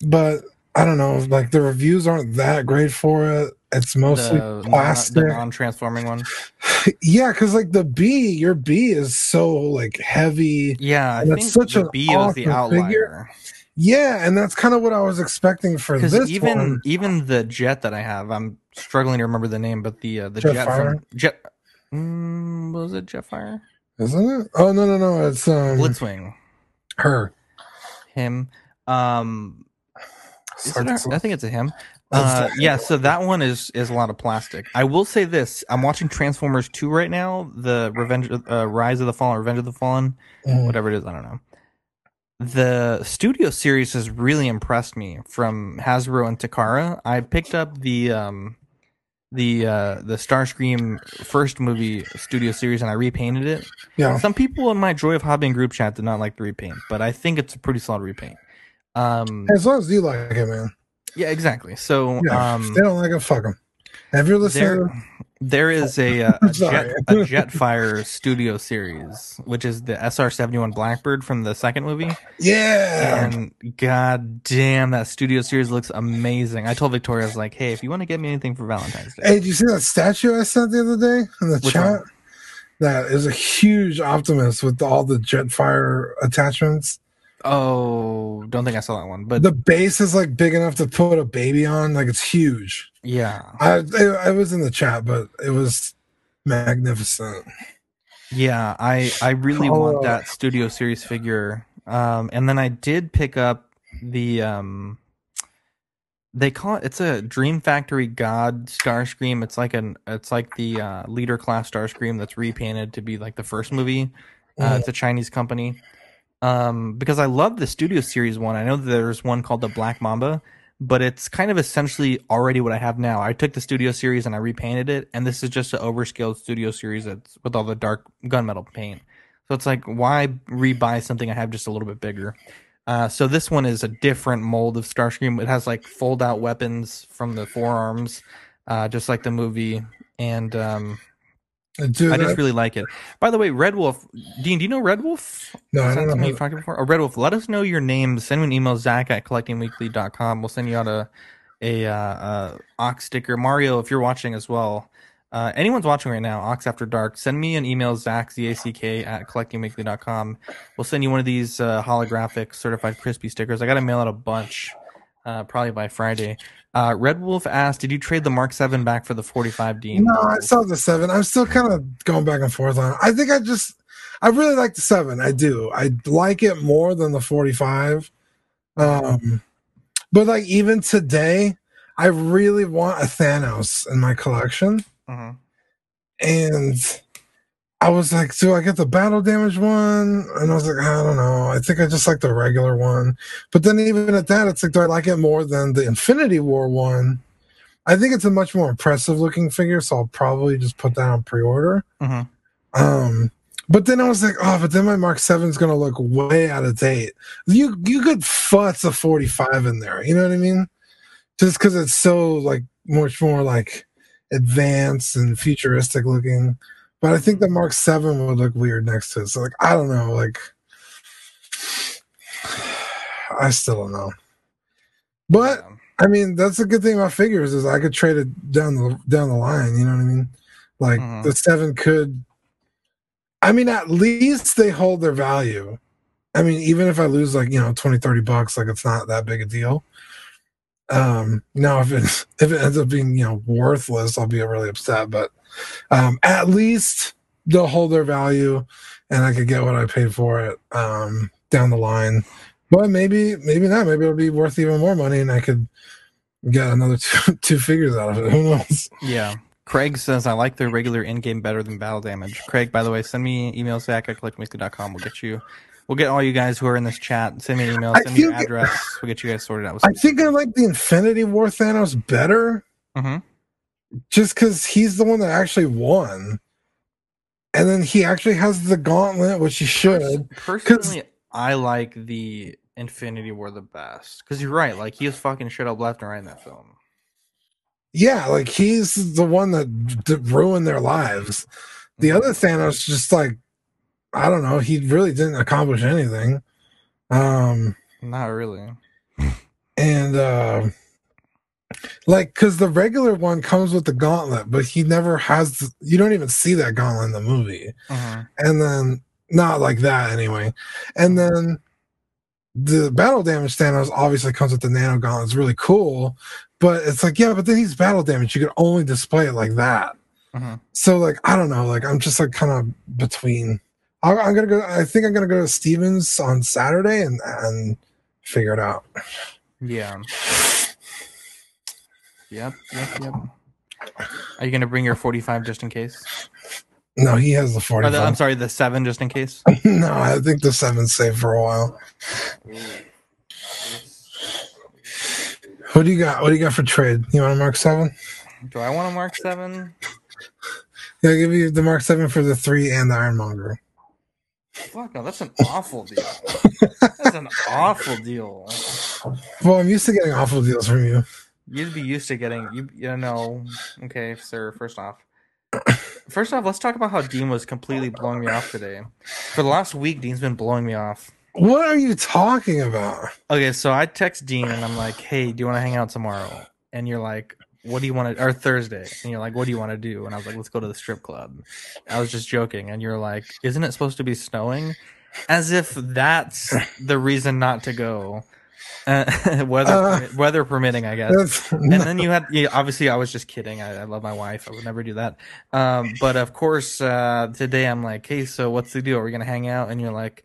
but I don't know. Like the reviews aren't that great for it. It's mostly The, plastic. the non-transforming one. [laughs] yeah, because like the B, your B is so like heavy. Yeah, I And it's such the an was the awesome figure. outlier Yeah, and that's kind of what I was expecting for this even one. even the jet that I have, I'm struggling to remember the name, but the uh, the Jetfire? jet from jet. Mm, was it Jetfire? Isn't it? Oh no no no! It's um Blitzwing. her. him. Um, is it her? I think it's a him. Uh, yeah, so that one is is a lot of plastic. I will say this: I'm watching Transformers 2 right now, the Revenge, uh, Rise of the Fallen, Revenge of the Fallen, Mm. whatever it is. I don't know. The studio series has really impressed me from Hasbro and Takara. I picked up the um, the uh, the Starscream first movie studio series and I repainted it. Yeah. Some people in my Joy of Hobbying group chat did not like the repaint, but I think it's a pretty solid repaint. Um, As long as you like it, man. Yeah, exactly. So, Yeah. um, they don't like it, fuck them. If you're listening, there, there is a, uh, [laughs] a jet a Jetfire studio series, which is the SR seventy one Blackbird from the second movie, yeah. and god damn, that studio series looks amazing. I told Victoria, I was like, hey, if you want to get me anything for Valentine's Day, Hey, did you see that statue I sent the other day in the Which chat? one? That is a huge Optimus with all the Jetfire attachments. Oh, don't think I saw that one, but The base is like big enough to put a baby on. Like it's huge. yeah, I it, I was in the chat, but it was magnificent. Yeah, I I really Oh. want that Studio Series figure. Um, and then I did pick up the um, they call it it's a Dream Factory God Starscream. It's like an it's like the uh, leader class Starscream that's repainted to be like the first movie. Uh, Mhm. it's a Chinese company. Um, because I love the Studio Series one. I know there's one called the Black Mamba, but it's kind of essentially already what I have now. I took the Studio Series and I repainted it, and this is just an overscaled Studio Series that's with all the dark gunmetal paint. So it's like, why rebuy something I have just a little bit bigger? Uh, so this one is a different mold of Starscream. It has like fold out weapons from the forearms, uh, just like the movie. And um, Dude, I just really like it. By the way, Red Wolf, Dean, do you know Red Wolf? No, I don't know You've talked before. Oh, Red Wolf, let us know your name. Send me an email, Zach at collectingweekly.com. We'll send you out a a uh, uh, Ox sticker. Mario, if you're watching as well, uh, anyone's watching right now, Ox After Dark, send me an email, Zach, Z-A-C-K, at collectingweekly.com. We'll send you one of these uh, holographic certified crispy stickers. I got to mail out a bunch, uh, probably by Friday. Uh, Red Wolf asked, did you trade the Mark 7 back for the 45 Dean? No, I saw the seven. I'm still kind of going back and forth on it. I think I just, I really like the seven. I do. I like it more than the 45. Um, but like even today, I really want a Thanos in my collection. Mhm. And I was like, do I get the battle damage one? And I was like, I don't know. I think I just like the regular one. But then even at that, it's like, do I like it more than the Infinity War one? I think it's a much more impressive looking figure, so I'll probably just put that on pre-order. Mhm. Um, but then I was like, oh, but then my Mark Seven's gonna look way out of date. You you could futz a 45 in there, you know what I mean? Just because it's so like much more like advanced and futuristic looking. But I think the Mark Seven would look weird next to it. So like I don't know, like [sighs] I still don't know. But Yeah. I mean, that's a good thing about figures is I could trade it down the down the line. You know what I mean? Like Mhm. the seven could. I mean, at least they hold their value. I mean, even if I lose like you know 20, 30 bucks, like it's not that big a deal. Um, now if it [laughs] if it ends up being you know worthless, I'll be really upset. But um, at least they'll hold their value, and I could get what I paid for it um, down the line. But maybe maybe not. Maybe it'll be worth even more money, and I could get another [laughs] two, two figures out of it. Who knows? Yeah. Craig says, I like the regular in game better than battle damage. Craig, by the way, send me email, Zach at collectweekly.com. We'll get you, we'll get all you guys who are in this chat. Send me an email, send me your address. We'll get you guys sorted out. I think I like the Infinity War Thanos better, hmm just because he's the one that actually won, and then he actually has the gauntlet, which he should. Personally, I like the Infinity War the best. Because you're right. Like, he is fucking shit up left and right in that film. Yeah, like he's the one that d- ruined their lives. The other Thanos just like I don't know, he really didn't accomplish anything. Um Not really. and uh like cuz the regular one comes with the gauntlet, but he never has the, you don't even see that gauntlet in the movie. hmm And then not like that anyway. And then the battle damage Thanos obviously comes with the nano gauntlet. It's really cool, but it's like yeah, but then he's battle damage. You can only display it like that. hmm So like I don't know, like I'm just like kind of between. I, I'm gonna go. I think I'm gonna go to Stevens on Saturday and and figure it out. Yeah. Yep, yep, yep. Are you going to bring your 45 just in case? No, he has the Or 45. the, I'm sorry, the 7 just in case? [laughs] no, I think the seven's safe for a while. What do you got? What do you got for trade? You want a Mark Seven? Do I want a Mark 7? Yeah, I'll give you the Mark Seven for the three and the Ironmonger. Fuck no, that's an awful deal. [laughs] That's an awful deal. Well, I'm used to getting awful deals from you. You'd be used to getting you. You know. Okay, sir. First off, first off, let's talk about how Dean was completely blowing me off today. For the last week, Dean's been blowing me off. What are you talking about? Okay, so I text Dean and I'm like, "Hey, do you want to hang out tomorrow?" And you're like, "What do you want to?" Or Thursday, and you're like, "What do you want to do?" And I was like, "Let's go to the strip club." I was just joking, and you're like, "Isn't it supposed to be snowing?" As if that's the reason not to go. Uh, [laughs] weather Uh, permi- weather permitting, I guess. And then you had yeah, obviously i was just kidding. I, I love my wife. I would never do that. Um but of course uh today i'm like hey so what's the deal? Are we gonna hang out? And you're like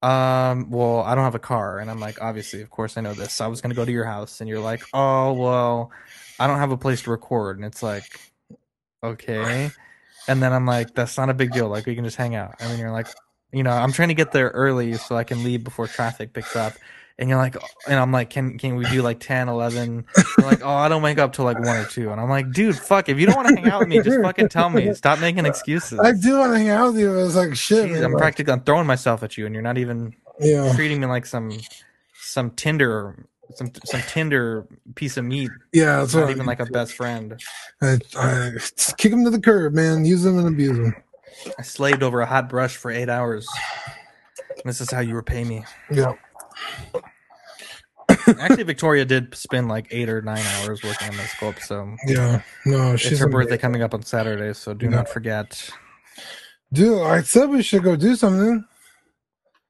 um well i don't have a car. And i'm like obviously of course i know this. I was gonna go to your house. And you're like oh well i don't have a place to record. And it's like okay. And then i'm like that's not a big deal. Like we can just hang out. And then you're like you know i'm trying to get there early so i can leave before traffic picks up and you're like and i'm like can can we do like 10 11 you're like oh i don't wake up till like 1 or 2 and i'm like dude fuck if you don't want to hang out with me just fucking tell me stop making excuses I do want to hang out with you. It's like shit. Jeez, i'm Like, practically I'm throwing myself at you and you're not even yeah. treating me like some some Tinder, some some Tinder piece of meat. Yeah, that's Not even like a best friend. I, I kick him to the curb, man. Use them and abuse them. I slaved over a hot brush for eight hours. This is how you repay me. Yeah. Actually, Victoria did spend like eight or nine hours working on this sculpt, so Yeah. No, she's it's her amazing. birthday coming up on Saturday, so do Yeah. not forget. Dude, I said we should go do something.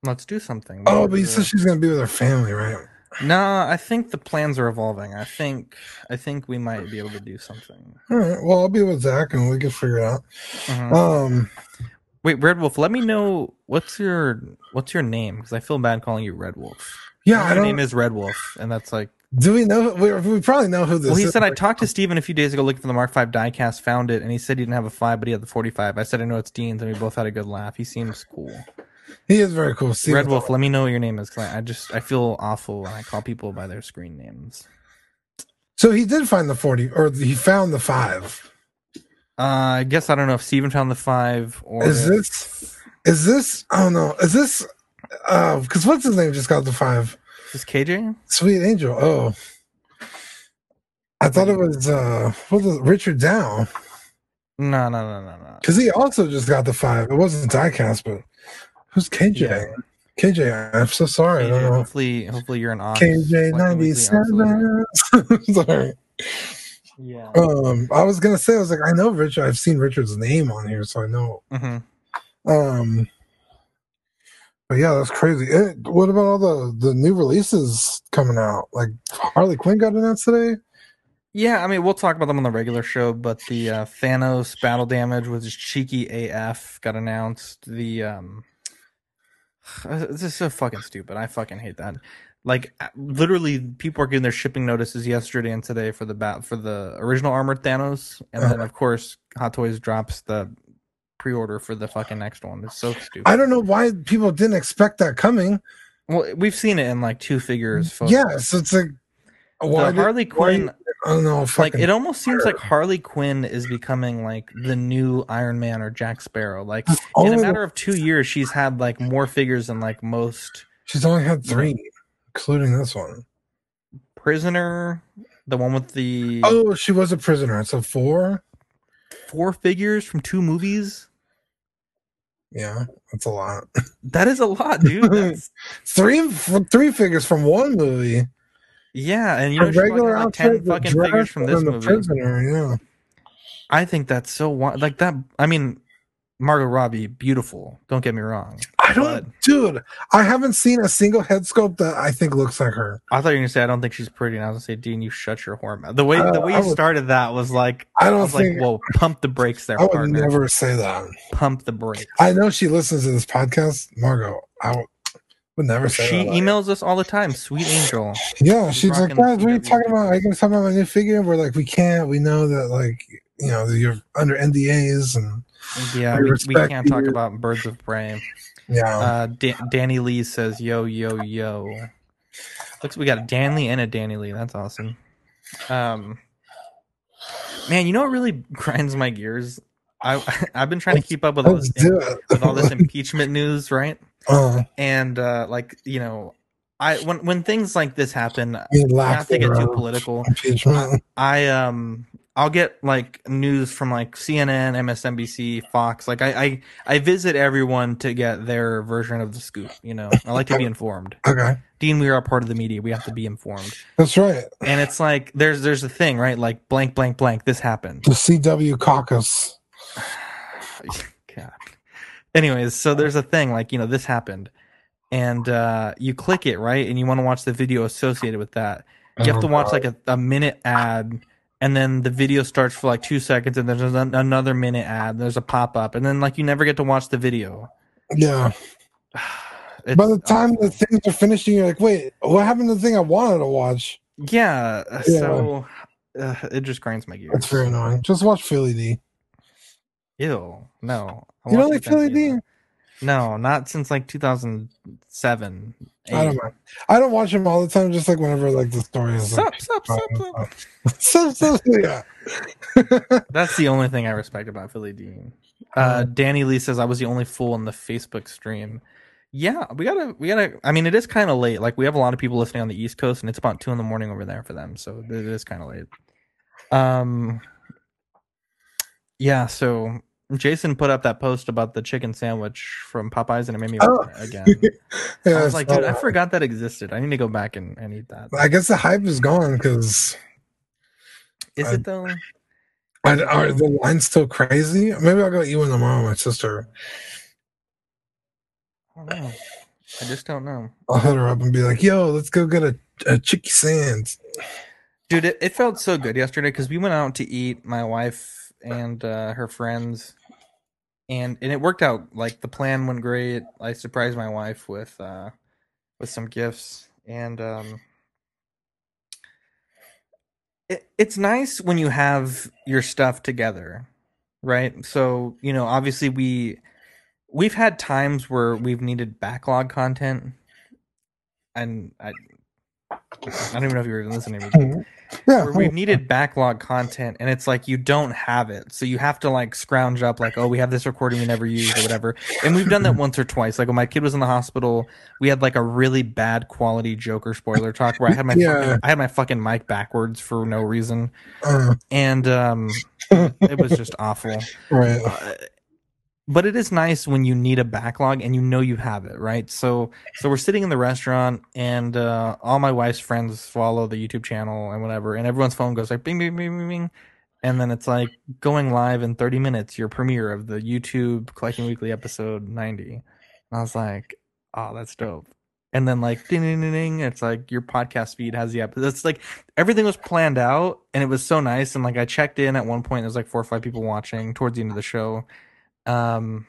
Let's do something. Oh, but you said she's gonna be with her family, right? No, I think the plans are evolving. I think I think we might be able to do something. All right. Well, I'll be with Zach and we can figure it out. Mhm. Um, Wait, Red Wolf, let me know what's your what's your name because I feel bad calling you Red Wolf. yeah, I don't. name is Red Wolf, and that's like. do we know? We, we probably know who this Well, he is. said I talked to Steven a few days ago looking for the Mark V diecast, found it, and he said he didn't have a five, but he had the forty-five. I said I know it's Dean's, and we both had a good laugh. He seems cool. He is very cool. Steven. Red Wolf, let me know what your name is. 'cause I I just I feel awful when I call people by their screen names. So he did find the forty, or he found the five. Uh, I guess I don't know if Steven found the five or Is this? Is this I don't know Is this? Uh, because what's his name just got the five? is this KJ? Sweet Angel. Oh, I thought it was uh, what was it, Richard Dow No, no, no, no, no. because he also just got the five. It wasn't diecast, but who's KJ? Yeah. KJ. I'm so sorry. I KJ, don't know. hopefully, hopefully you're an. KJ ninety weekly ox liver. seven. sorry. Yeah. Um, I was gonna say I was like I know Richard. I've seen Richard's name on here, so I know. hmm Um, but yeah, that's crazy. Eh, what about all the the new releases coming out? Like Harley Quinn got announced today. Yeah, I mean, we'll talk about them on the regular show, but the uh, Thanos battle damage was just cheeky AF got announced. The um, [sighs] this is so fucking stupid. I fucking hate that. Like uh, literally, people are getting their shipping notices yesterday and today for the bat for the original armored Thanos, and then of course Hot Toys drops the pre-order for the fucking next one. It's so stupid. I don't know why people didn't expect that coming. well, we've seen it in like two figures. photos. Yeah, so it's like did- Harley why- Quinn. I don't know. like it almost seems like Harley Quinn is becoming like the new Iron Man or Jack Sparrow. Like in a matter of two years, she's had like more figures than like most. she's only had three, including this one. Prisoner, the one with the Oh, she was a prisoner. So four. four figures from two movies. Yeah, that's a lot. [laughs] That is a lot, dude. [laughs] Three three figures from one movie. yeah, and you know a she's like, regular like ten outfit, the fucking figures from this movie. prisoner. Yeah. I think that's so like that. I mean, Margot Robbie, beautiful. Don't get me wrong. I don't, dude. I haven't seen a single head sculpt that I think looks like her. I thought you were gonna say I don't think she's pretty, and I was gonna say, Dean, you shut your mouth. The way Uh, the way I you would- started that was like I I don't was think like, whoa, pump the brakes there, I would partner. never say that. Pump the brakes. I know she listens to this podcast, Margot. I would, would never say She emails us all the time, sweet angel. Yeah, she's, she's like, guys, what are you talking about? Are you going to talk about my new figure? We're like, we can't. We know that, like, you know, you're under NDAs and Yeah, we, we can't talk about birds of prey. yeah. Uh, Da- Danny Lee says, "Yo, yo, yo." Looks, we got a Dan Lee and a Danny Lee. That's awesome. Um, man, you know what really [laughs] grinds my gears? I [laughs] I've been trying to keep up with all this with all this impeachment news, right? uh, And uh, like you know, I when when things like this happen, you not laugh to get too political. I um I'll get like news from like CNN, MSNBC, Fox. Like I I, I visit everyone to get their version of the scoop. You know, I like to be informed. Okay, Dean, we are a part of the media. We have to be informed. that's right. And it's like there's there's a thing, right? Like blank blank blank. This happened. The CW caucus. [sighs] God. Anyways, so there's a thing like you know this happened, and uh, you click it right, and you want to watch the video associated with that. You have to Oh, watch like a, a minute ad, and then the video starts for like two seconds, and there's an, another minute ad. There's a pop up, and then like you never get to watch the video. Yeah. [sighs] It's, By the time the things are finishing, you're like, wait, what happened to the thing I wanted to watch? yeah, Yeah. so uh, it just grinds my gears. That's very annoying. Just watch Philly D. Ew, no. I You don't like Philly D? then. No, not since like 2007. I don't mind. I don't watch them all the time, just like whenever like the story is Sup, like, sup, sup, sup. so, so, [laughs] yeah. [laughs] That's the only thing I respect about Philly Dean. Uh, Danny Lee says I was the only fool in the Facebook stream. Yeah, we gotta, we gotta. I mean, it is kind of late. Like we have a lot of people listening on the East Coast, and it's about two in the morning over there for them. So it is kind of late. Um, yeah. So Jason put up that post about the chicken sandwich from Popeyes, and it made me Oh. again. Yeah, [laughs] I was like, dude, I forgot that existed. I need to go back and, and eat that. I guess the hype is gone because Is I- it though? are, are the lines still crazy? Maybe I'll go eat one tomorrow. with My sister. I don't know. I just don't know. I'll hit her up and be like, "Yo, let's go get a, a chicky sands." Dude, it, it felt so good yesterday because we went out to eat, my wife and uh, her friends, and and it worked out. Like the plan went great. I surprised my wife with uh, with some gifts, and um, it, it's nice when you have your stuff together, right? So you know, obviously we we've had times where we've needed backlog content, and I. I don't even know if you were listening to me [laughs] Yeah, where we've needed backlog content and it's like you don't have it. So you have to like scrounge up like oh we have this recording we never used or whatever. And we've done that once or twice. Like when my kid was in the hospital we had like a really bad quality joker spoiler talk where i had my [laughs] Yeah. fucking, i had my fucking mic backwards for no reason. Uh, and um [laughs] it was just awful. Right. uh, but it is nice when you need a backlog and you know you have it right? So so we're sitting in the restaurant and uh all my wife's friends follow the youtube channel and whatever and everyone's phone goes like bing bing bing bing, bing. and then it's like going live in 30 minutes your premiere of the youtube collecting weekly episode 90 and i was like oh that's dope. And then like ding ding ding, ding it's like your podcast feed has the episode it's like everything was planned out and it was so nice and like i checked in at one point there's like four or five people watching towards the end of the show um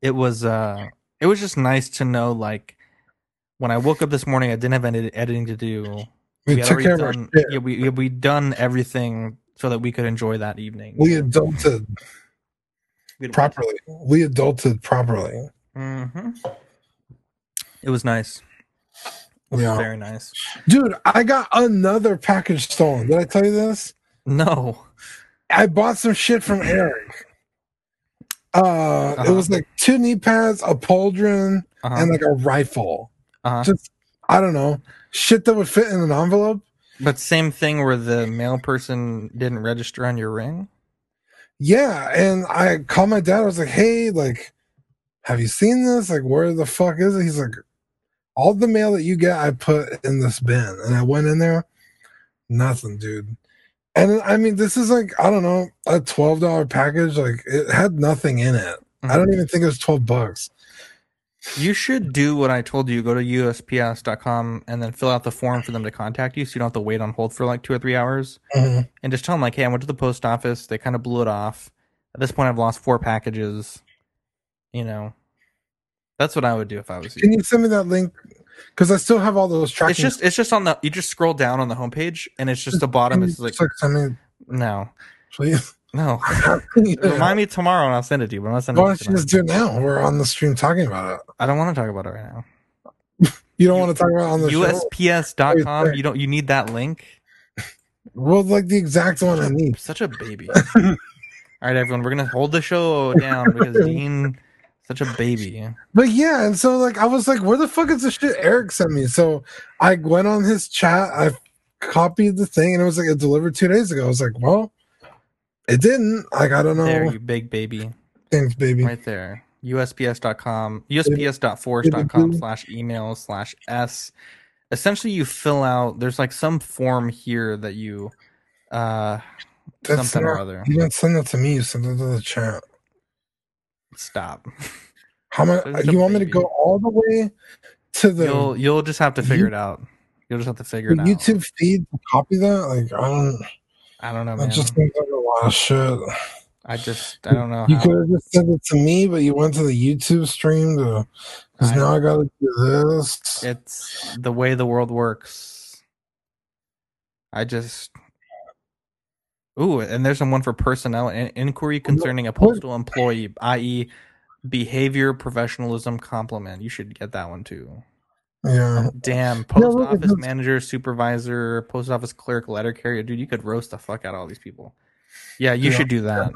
it was uh it was just nice to know like when i woke up this morning i didn't have any editing to do We, had took care of our done yeah we we we done everything so that we could enjoy that evening We adulted We'd- properly. We adulted properly. Mhm. it was nice it was Yeah. very nice Dude, I got another package stolen. Did I tell you this? no I bought some shit from Eric. Uh, it Uh-huh. was like two knee pads, a pauldron, uh-huh. and like a rifle. uh-huh. Just I don't know, shit that would fit in an envelope. but same thing where the mail person didn't register on your ring Yeah, and I called my dad. I was like, "Hey, like, have you seen this? Like, where the fuck is it?" He's like, "All the mail that you get, I put in this bin." And I went in there, nothing, dude. And I mean, this is like I don't know, a twelve dollar package. Like, it had nothing in it. I don't even think it was twelve bucks. You should do what I told you. Go to USPS.com and then fill out the form for them to contact you so you don't have to wait on hold for like two or three hours. Mhm. And just tell them, like, hey, I went to the post office. They kind of blew it off. At this point, I've lost four packages. You know, that's what I would do if I was you. Can you send me that link? Because I still have all those tracking. It's just, it's just on the, you just scroll down on the homepage and it's just the bottom. It's like, just, like send me, no, please. no. [laughs] Yeah. [laughs] Remind me tomorrow and I'll send it to you. But I'm not sending Why don't you just do it now? We're on the stream talking about it. I don't want to talk about it right now. [laughs] You don't want to talk about it on the? USPS.com. Wait, You don't, you need that link. Well, like the exact one I need. Such a baby. All right, everyone, we're gonna hold the show down because Dean, such a baby. But yeah, and so like I was like, where the fuck is the shit Eric sent me? So I went on his chat, I copied the thing, and it was like it delivered two days ago. I was like, well, it didn't. Like I don't know. There, you big baby, Thanks, baby. right there. USPS.com, USPS.force.com slash email slash s. Essentially, you fill out. There's like some form here that you, uh, That's something or not- other. You didn't send that to me. You sent it to the chat. Stop. How much? You want me to go all the way to the, You'll you'll just have to figure it out. You'll just have to figure it out. YouTube feed to copy that? Like I don't. I don't know, That man. just seems like a lot of shit. I just I don't know You how. could have just sent it to me, but you went to the YouTube stream to. Because now I gotta do this. it's the way the world works. I just ooh, and there's one for personnel inquiry concerning a postal employee, i.e., behavior, professionalism, compliment. You should get that one too. Yeah. Uh, damn, post it office manager, supervisor, post office clerk, letter carrier, dude. You could roast the fuck out of all these people. Yeah, you Yeah. should do that.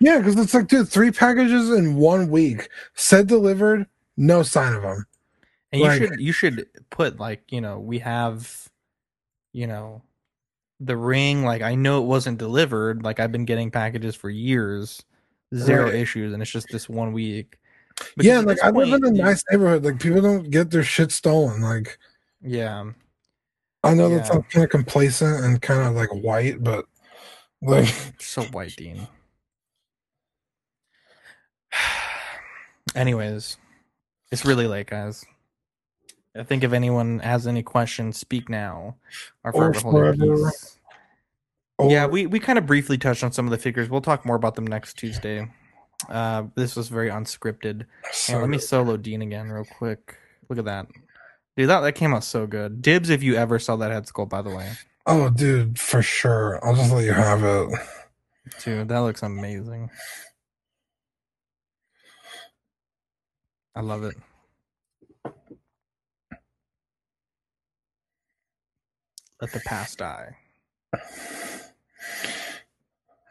Yeah, because it's like, dude, three packages in one week. Said delivered, no sign of them. And you should you should put like you know we have, you know, the ring. Like I know it wasn't delivered. Like I've been getting packages for years, zero Right. issues, and it's just this one week. Because yeah, like I live in a nice neighborhood. Like people don't get their shit stolen. Like Yeah, I know that sounds kind of complacent and kind of like white, but like so white, Dean. [sighs] Anyways, it's really late, guys. I think if anyone has any questions, speak now. Our Or forever forever. or, yeah, we, we kind of briefly touched on some of the figures. We'll talk more about them next Tuesday. Uh, this was very unscripted. so Hey, let me solo Dean again real quick. Look at that. Dude, that, that came out so good. Dibs if you ever saw that head sculpt, by the way. Oh, dude, for sure. I'll just let you have it. Dude, that looks amazing. I love it. Let the past die.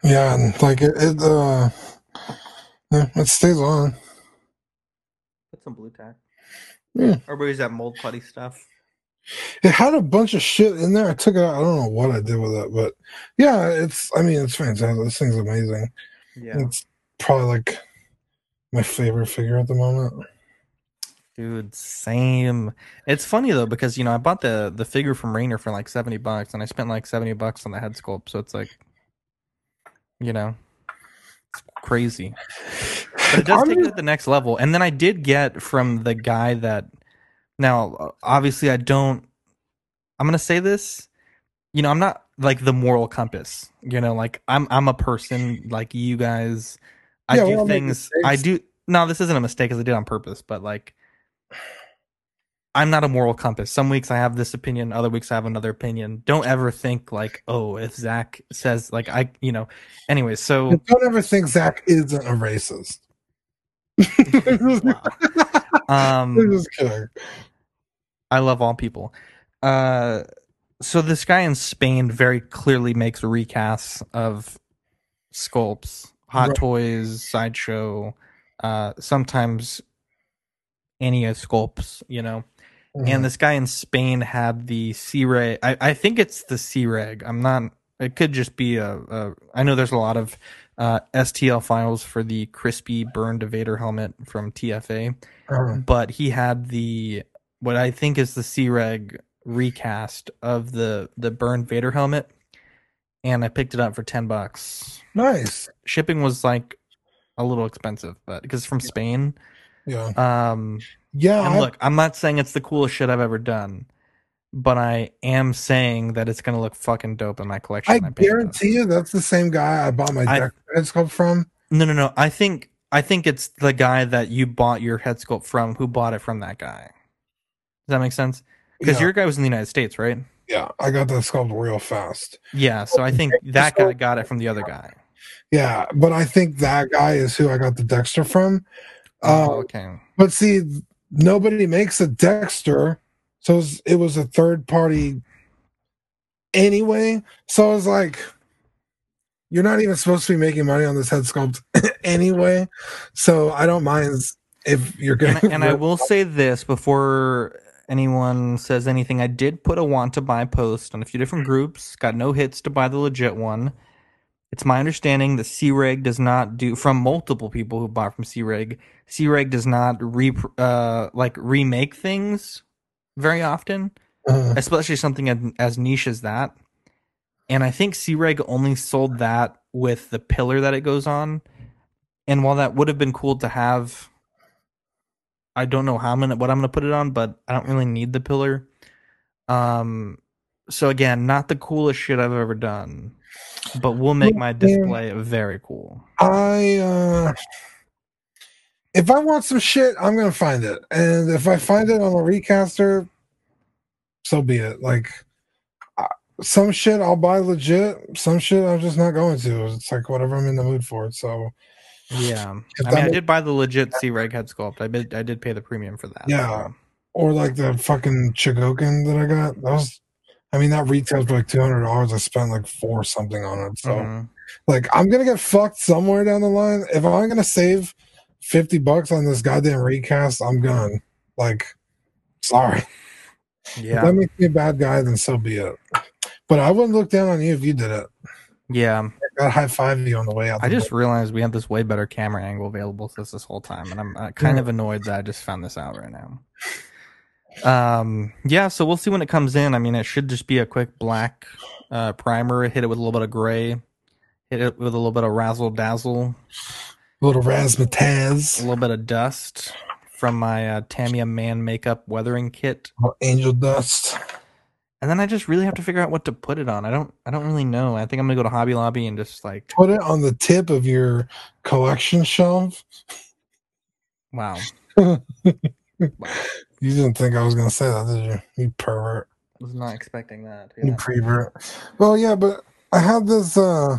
Yeah, and like it, it uh, yeah, it stays on. Put some Blu Tack. Yeah. Everybody's that mold putty stuff. It had a bunch of shit in there. I took it out. I don't know what I did with it, but yeah, it's. I mean, it's fantastic. This thing's amazing. Yeah. It's probably like my favorite figure at the moment. Dude, same. It's funny though because you know I bought the the figure from Rainer for like seventy bucks, and I spent like seventy bucks on the head sculpt. So it's like, you know, it's crazy. But it does take it gonna- the next level. And then I did get from the guy that. Now, obviously, I don't. I'm gonna say this. You know, I'm not like the moral compass. You know, like I'm I'm a person like you guys. I Yeah, do things. I do. No, this isn't a mistake because I did on purpose. But like, I'm not a moral compass. Some weeks I have this opinion, other weeks I have another opinion. Don't ever think like, oh, if Zach says like I, you know. Anyway, so Don't ever think Zach isn't a racist. [laughs] Um, I'm just kidding. I love all people. Uh, so this guy in Spain very clearly makes recasts of sculpts, Hot Right. Toys, Sideshow, uh, sometimes Enia sculpts, you know. Mm-hmm. And this guy in Spain had the C Reg. I, I think it's the C Reg. I'm not. It could just be a. a I know there's a lot of uh, STL files for the crispy burned Vader helmet from TFA Uh, but he had the what I think is the C Reg recast of the the burned Vader helmet, and I picked it up for ten bucks. nice. Shipping was like a little expensive, but because from Spain. Yeah. Um, Yeah. and I- look, I'm not saying it's the coolest shit I've ever done, but I am saying that it's gonna look fucking dope in my collection. I it guarantee you that's the same guy I bought my I- deck head sculpt from. No, no, no. I think I think it's the guy that you bought your head sculpt from who bought it from that guy. Does that make sense? Because Yeah. your guy was in the United States, right? Yeah, I got that sculpt real fast. Yeah, so I think that guy got it from the other guy. Yeah, but I think that guy is who I got the Dexter from. Oh, Uh, okay. But see, nobody makes a Dexter, so it was, it was a third party anyway. So I was like, you're not even supposed to be making money on this head sculpt [coughs] anyway. So I don't mind if you're going And, and I will say this before anyone says anything. I did put a want to buy post on a few different groups. Got no hits to buy the legit one. It's my understanding that C-Reg does not do from multiple people who bought from C-Reg. C-Reg does not re uh like remake things very often, Uh, especially something as, as niche as that. And I think C-Reg only sold that with the pillar that it goes on. And while that would have been cool to have, I don't know how I'm gonna what I'm gonna put it on, but I don't really need the pillar. Um, so again, not the coolest shit I've ever done, but we'll make my display very cool. I uh if I want some shit, I'm gonna find it. And if I find it on a recaster, so be it. Like uh, some shit I'll buy legit, some shit I'm just not going to. It's like whatever I'm in the mood for. So Yeah, If I mean, I did buy the legit C Reg head sculpt. I did, I did pay the premium for that. Yeah. so. or like the fucking Chogokin that I got. That was I mean that retails for like two hundred dollars. I spent like four something on it. So Mhm. like I'm gonna get fucked somewhere down the line. If I'm gonna save fifty bucks on this goddamn recast, I'm gone. Like, sorry. If Yeah, that makes me a bad guy, then so be it. But I wouldn't look down on you if you did it. yeah. I'd high five you on the way out. I just door. realized we have this way better camera angle available to us this whole time, and I'm uh, kind of annoyed that I just found this out right now. Um, yeah, so we'll see when it comes in. I mean, it should just be a quick black uh, primer. Hit it with a little bit of gray. Hit it with a little bit of razzle dazzle. A little razzmatazz. A little bit of dust from my uh, Tamiya Man makeup weathering kit, little angel dust. and then I just really have to figure out what to put it on. I don't. I don't really know. I think I'm gonna go to Hobby Lobby and just like, Put it on the tip of your collection shelf. wow. [laughs] You didn't think I was gonna say that, did you? You pervert. I was not expecting that. You prevert. Well, yeah, but I had this. uh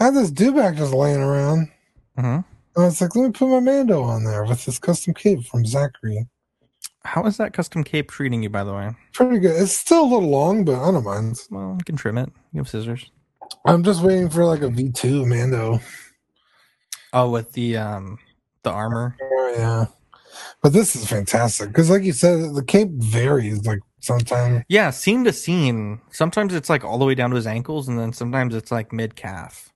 I had this dewback just laying around. hmm And I was like, let me put my Mando on there with this custom cape from Zachary. How is that custom cape treating you, by the way? Pretty good. It's still a little long, but I don't mind. Well, you can trim it. You have scissors. I'm just waiting for like a V2 Mando. Oh, with the um the armor. Oh, yeah. But this is fantastic because, like you said, the cape varies. Like sometimes, Yeah, scene to scene. Sometimes it's like all the way down to his ankles, and then sometimes it's like mid calf.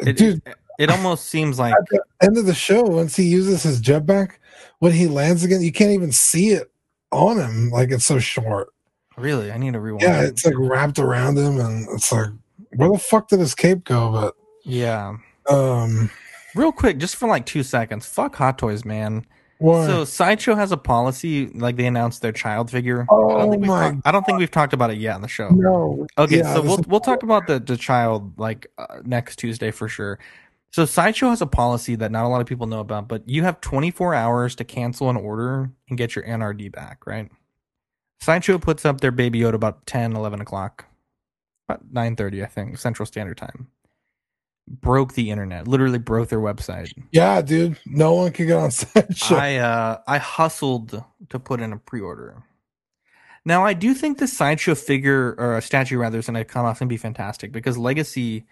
It, dude, it, it almost seems like at the end of the show, once he uses his jetpack, when he lands again, you can't even see it on him. Like it's so short. really. I need to rewind. Yeah, it's like wrapped around him, and it's like, where the fuck did his cape go? But yeah. Um, Real quick, just for like two seconds. Fuck Hot Toys, man. What? So Sideshow has a policy, like they announced their child figure. I Oh don't think we've my talk- I don't think we've talked about it yet on the show. no. Okay, Yeah, so we'll we'll talk about the the child like uh, next Tuesday for sure. So Sideshow has a policy that not a lot of people know about, but you have 24 hours to cancel an order and get your NRD back, right? Sideshow puts up their Baby Yoda about 10, 11 o'clock, about 9:30, I think, Central Standard Time. Broke the internet, literally broke their website. Yeah, dude. No one could get on [laughs] sideshow. I uh I hustled to put in a pre-order. Now I do think the sideshow figure or a statue rather is going to come off and be fantastic because Legacy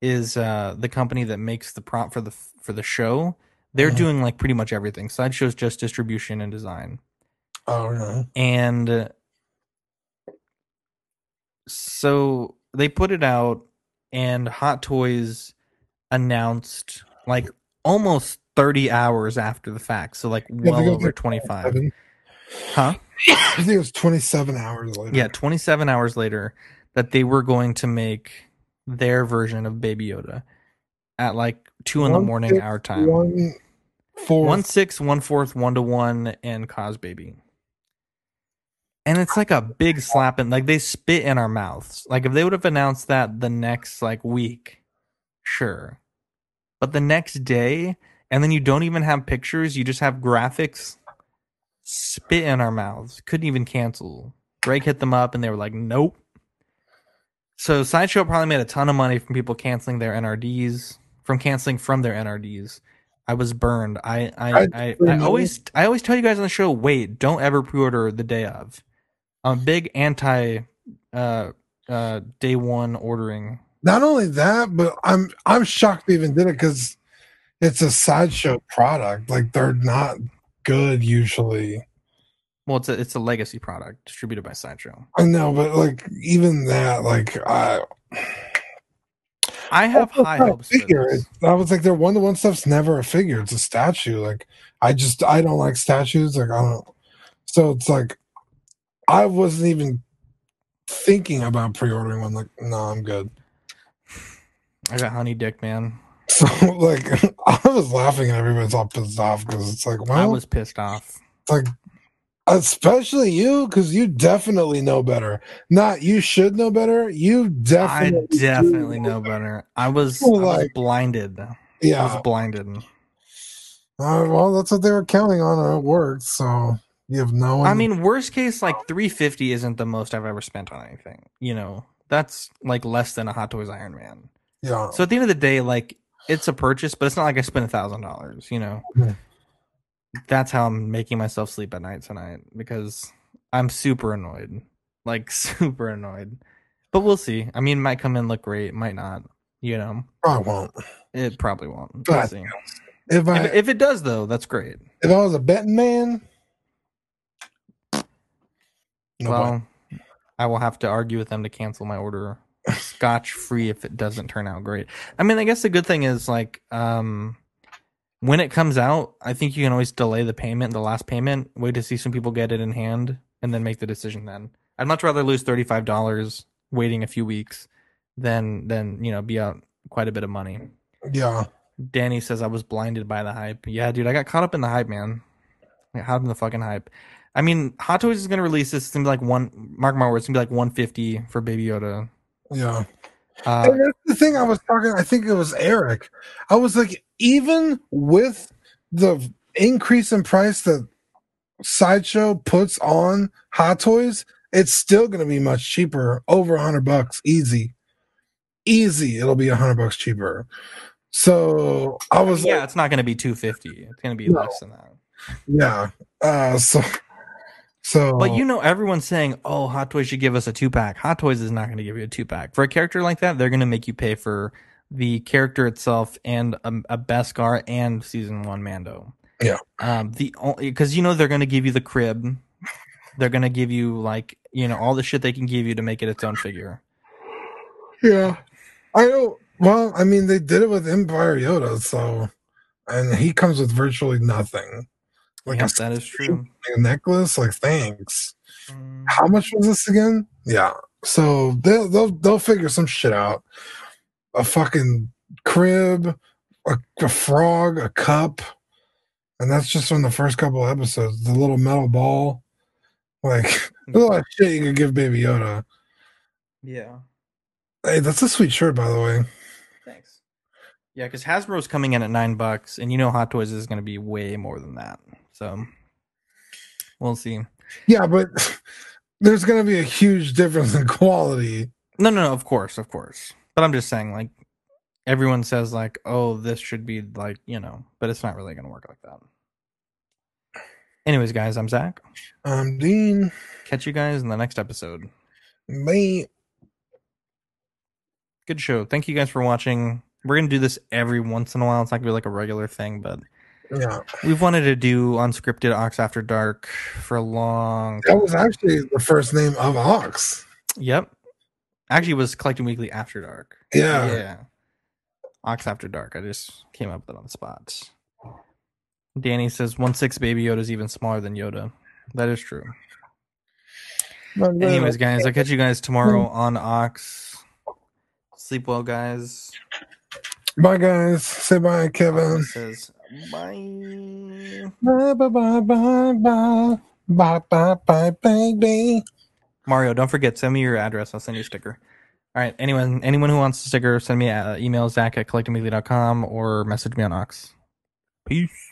is uh the company that makes the prop for the for the show. They're Mhm. doing like pretty much everything. Sideshow's just distribution and design. oh no. And uh, so they put it out and Hot Toys announced like almost 30 hours after the fact. So like well because over 25. Seven. Huh? I think it was 27 hours later. Yeah, 27 hours later that they were going to make their version of Baby Yoda at like 2 in the morning six, our time. One four. one six, one fourth, one to one, and cause baby. And it's like a big slap in like they spit in our mouths. Like if they would have announced that the next like week, sure. But the next day, and then you don't even have pictures, you just have graphics, spit in our mouths. Couldn't even cancel. Greg hit them up and they were like, Nope. So Sideshow probably made a ton of money from people canceling their NRDs, from canceling from their NRDs. I was burned. I I I I, I, always I always tell you guys on the show, wait, don't ever pre-order the day of. I'm a big anti uh uh day one ordering. Not only that, but I'm I'm shocked they even did it because it's a sideshow product. Like they're not good usually. Well, it's a it's a legacy product distributed by Sideshow. I know, but like even that, like I I have high it's not a hopes. Figure. I was like, their one to one stuff's never a figure; it's a statue. Like I just I don't like statues. Like I don't. So it's like I wasn't even thinking about pre-ordering one. Like no, I'm good. I got honey dick, man. [laughs] So like [laughs] I was laughing and everybody's all pissed off because it's like, well, I was pissed off. like especially you because you definitely know better. Not you should know better. You definitely do definitely know better. I was, I was like- blinded. I Yeah. was blinded. Uh, well, that's what they were counting on, and it worked. So you have no. I mean, worst case, like 350 isn't the most I've ever spent on anything. You know, that's like less than a Hot Toys Iron Man. Yeah. So at the end of the day, like it's a purchase, but it's not like I spent a thousand dollars. You know, Yeah. that's how I'm making myself sleep at night tonight because I'm super annoyed, like [laughs] super annoyed. But we'll see. I mean, it might come in look great, might not. You know, I won't. it probably won't. We'll see. If I If, if it does though, that's great. if I was a betting man, no way. well, I will have to argue with them to cancel my order scotch free if it doesn't turn out great. I mean, I guess the good thing is like um when it comes out, I think you can always delay the payment, the last payment, wait to see some people get it in hand and then make the decision then. I'd much rather lose $35 waiting a few weeks than than, you know, be out quite a bit of money. yeah, Danny says I was blinded by the hype. Yeah, dude, I got caught up in the hype, man. I got caught in the fucking hype. I mean, Hot Toys is gonna release this. It's gonna be like one. Mark my words, it's gonna be like one fifty for Baby Yoda. Yeah. Uh, And that's the thing I was talking. I think it was Eric. I was like, even with the increase in price that Sideshow puts on Hot Toys, it's still going to be much cheaper, over a hundred bucks, easy, easy. It'll be a hundred bucks cheaper. So I was yeah, like, it's not gonna be two fifty. It's gonna be No. less than that. yeah. Uh, so, so, But you know, everyone's saying, "Oh, Hot Toys should give us a two pack." Hot Toys is not going to give you a two pack for a character like that. They're going to make you pay for the character itself and a, a Beskar and season one Mando. Yeah. Um. The only because you know they're going to give you the crib. They're going to give you like you know all the shit they can give you to make it its own figure. yeah, I know. Well, I mean, they did it with Empire Yoda, so, and he comes with virtually nothing. Like Like that is true. a necklace. Like, thanks. Mm, How much was this again? Yeah. So they'll they'll they'll figure some shit out. A fucking crib, a, a frog, a cup, and that's just from the first couple of episodes. The little metal ball, like [laughs] a lot of shit you could give Baby Yoda. Yeah. Hey, that's a sweet shirt, by the way. Thanks. Yeah, because Hasbro's coming in at nine bucks, and you know Hot Toys is going to be way more than that. So we'll see. Yeah, but [laughs] there's gonna be a huge difference in quality. No, no, no. Of course, of course. But I'm just saying, like, everyone says, like, oh, this should be like, you know, but it's not really going to work like that. Anyways, guys, I'm Zach. I'm Dean, Catch you guys in the next episode. mate. Good show. Thank you guys for watching. We're gonna do this every once in a while. It's not gonna be like a regular thing, but Yeah, we've wanted to do unscripted Ox After Dark for a long. that was actually the first name of Ox. Yep. Actually, it was Collecting Weekly After Dark. Yeah. Yeah. Ox After Dark. I just came up with it on the spot. Danny says one six baby Yoda is even smaller than Yoda. That is true. Anyways, guys, I'll catch you guys tomorrow [laughs] on Ox. Sleep well, guys. Bye, guys. Say bye, Kevin. Says bye. Bye, bye, bye, bye, bye. Bye, bye, bye, baby. Mario, don't forget, send me your address. I'll send you a sticker. All right. Anyone anyone who wants a sticker, send me an email, zach at collectingweekly.com or message me on Ox. Peace.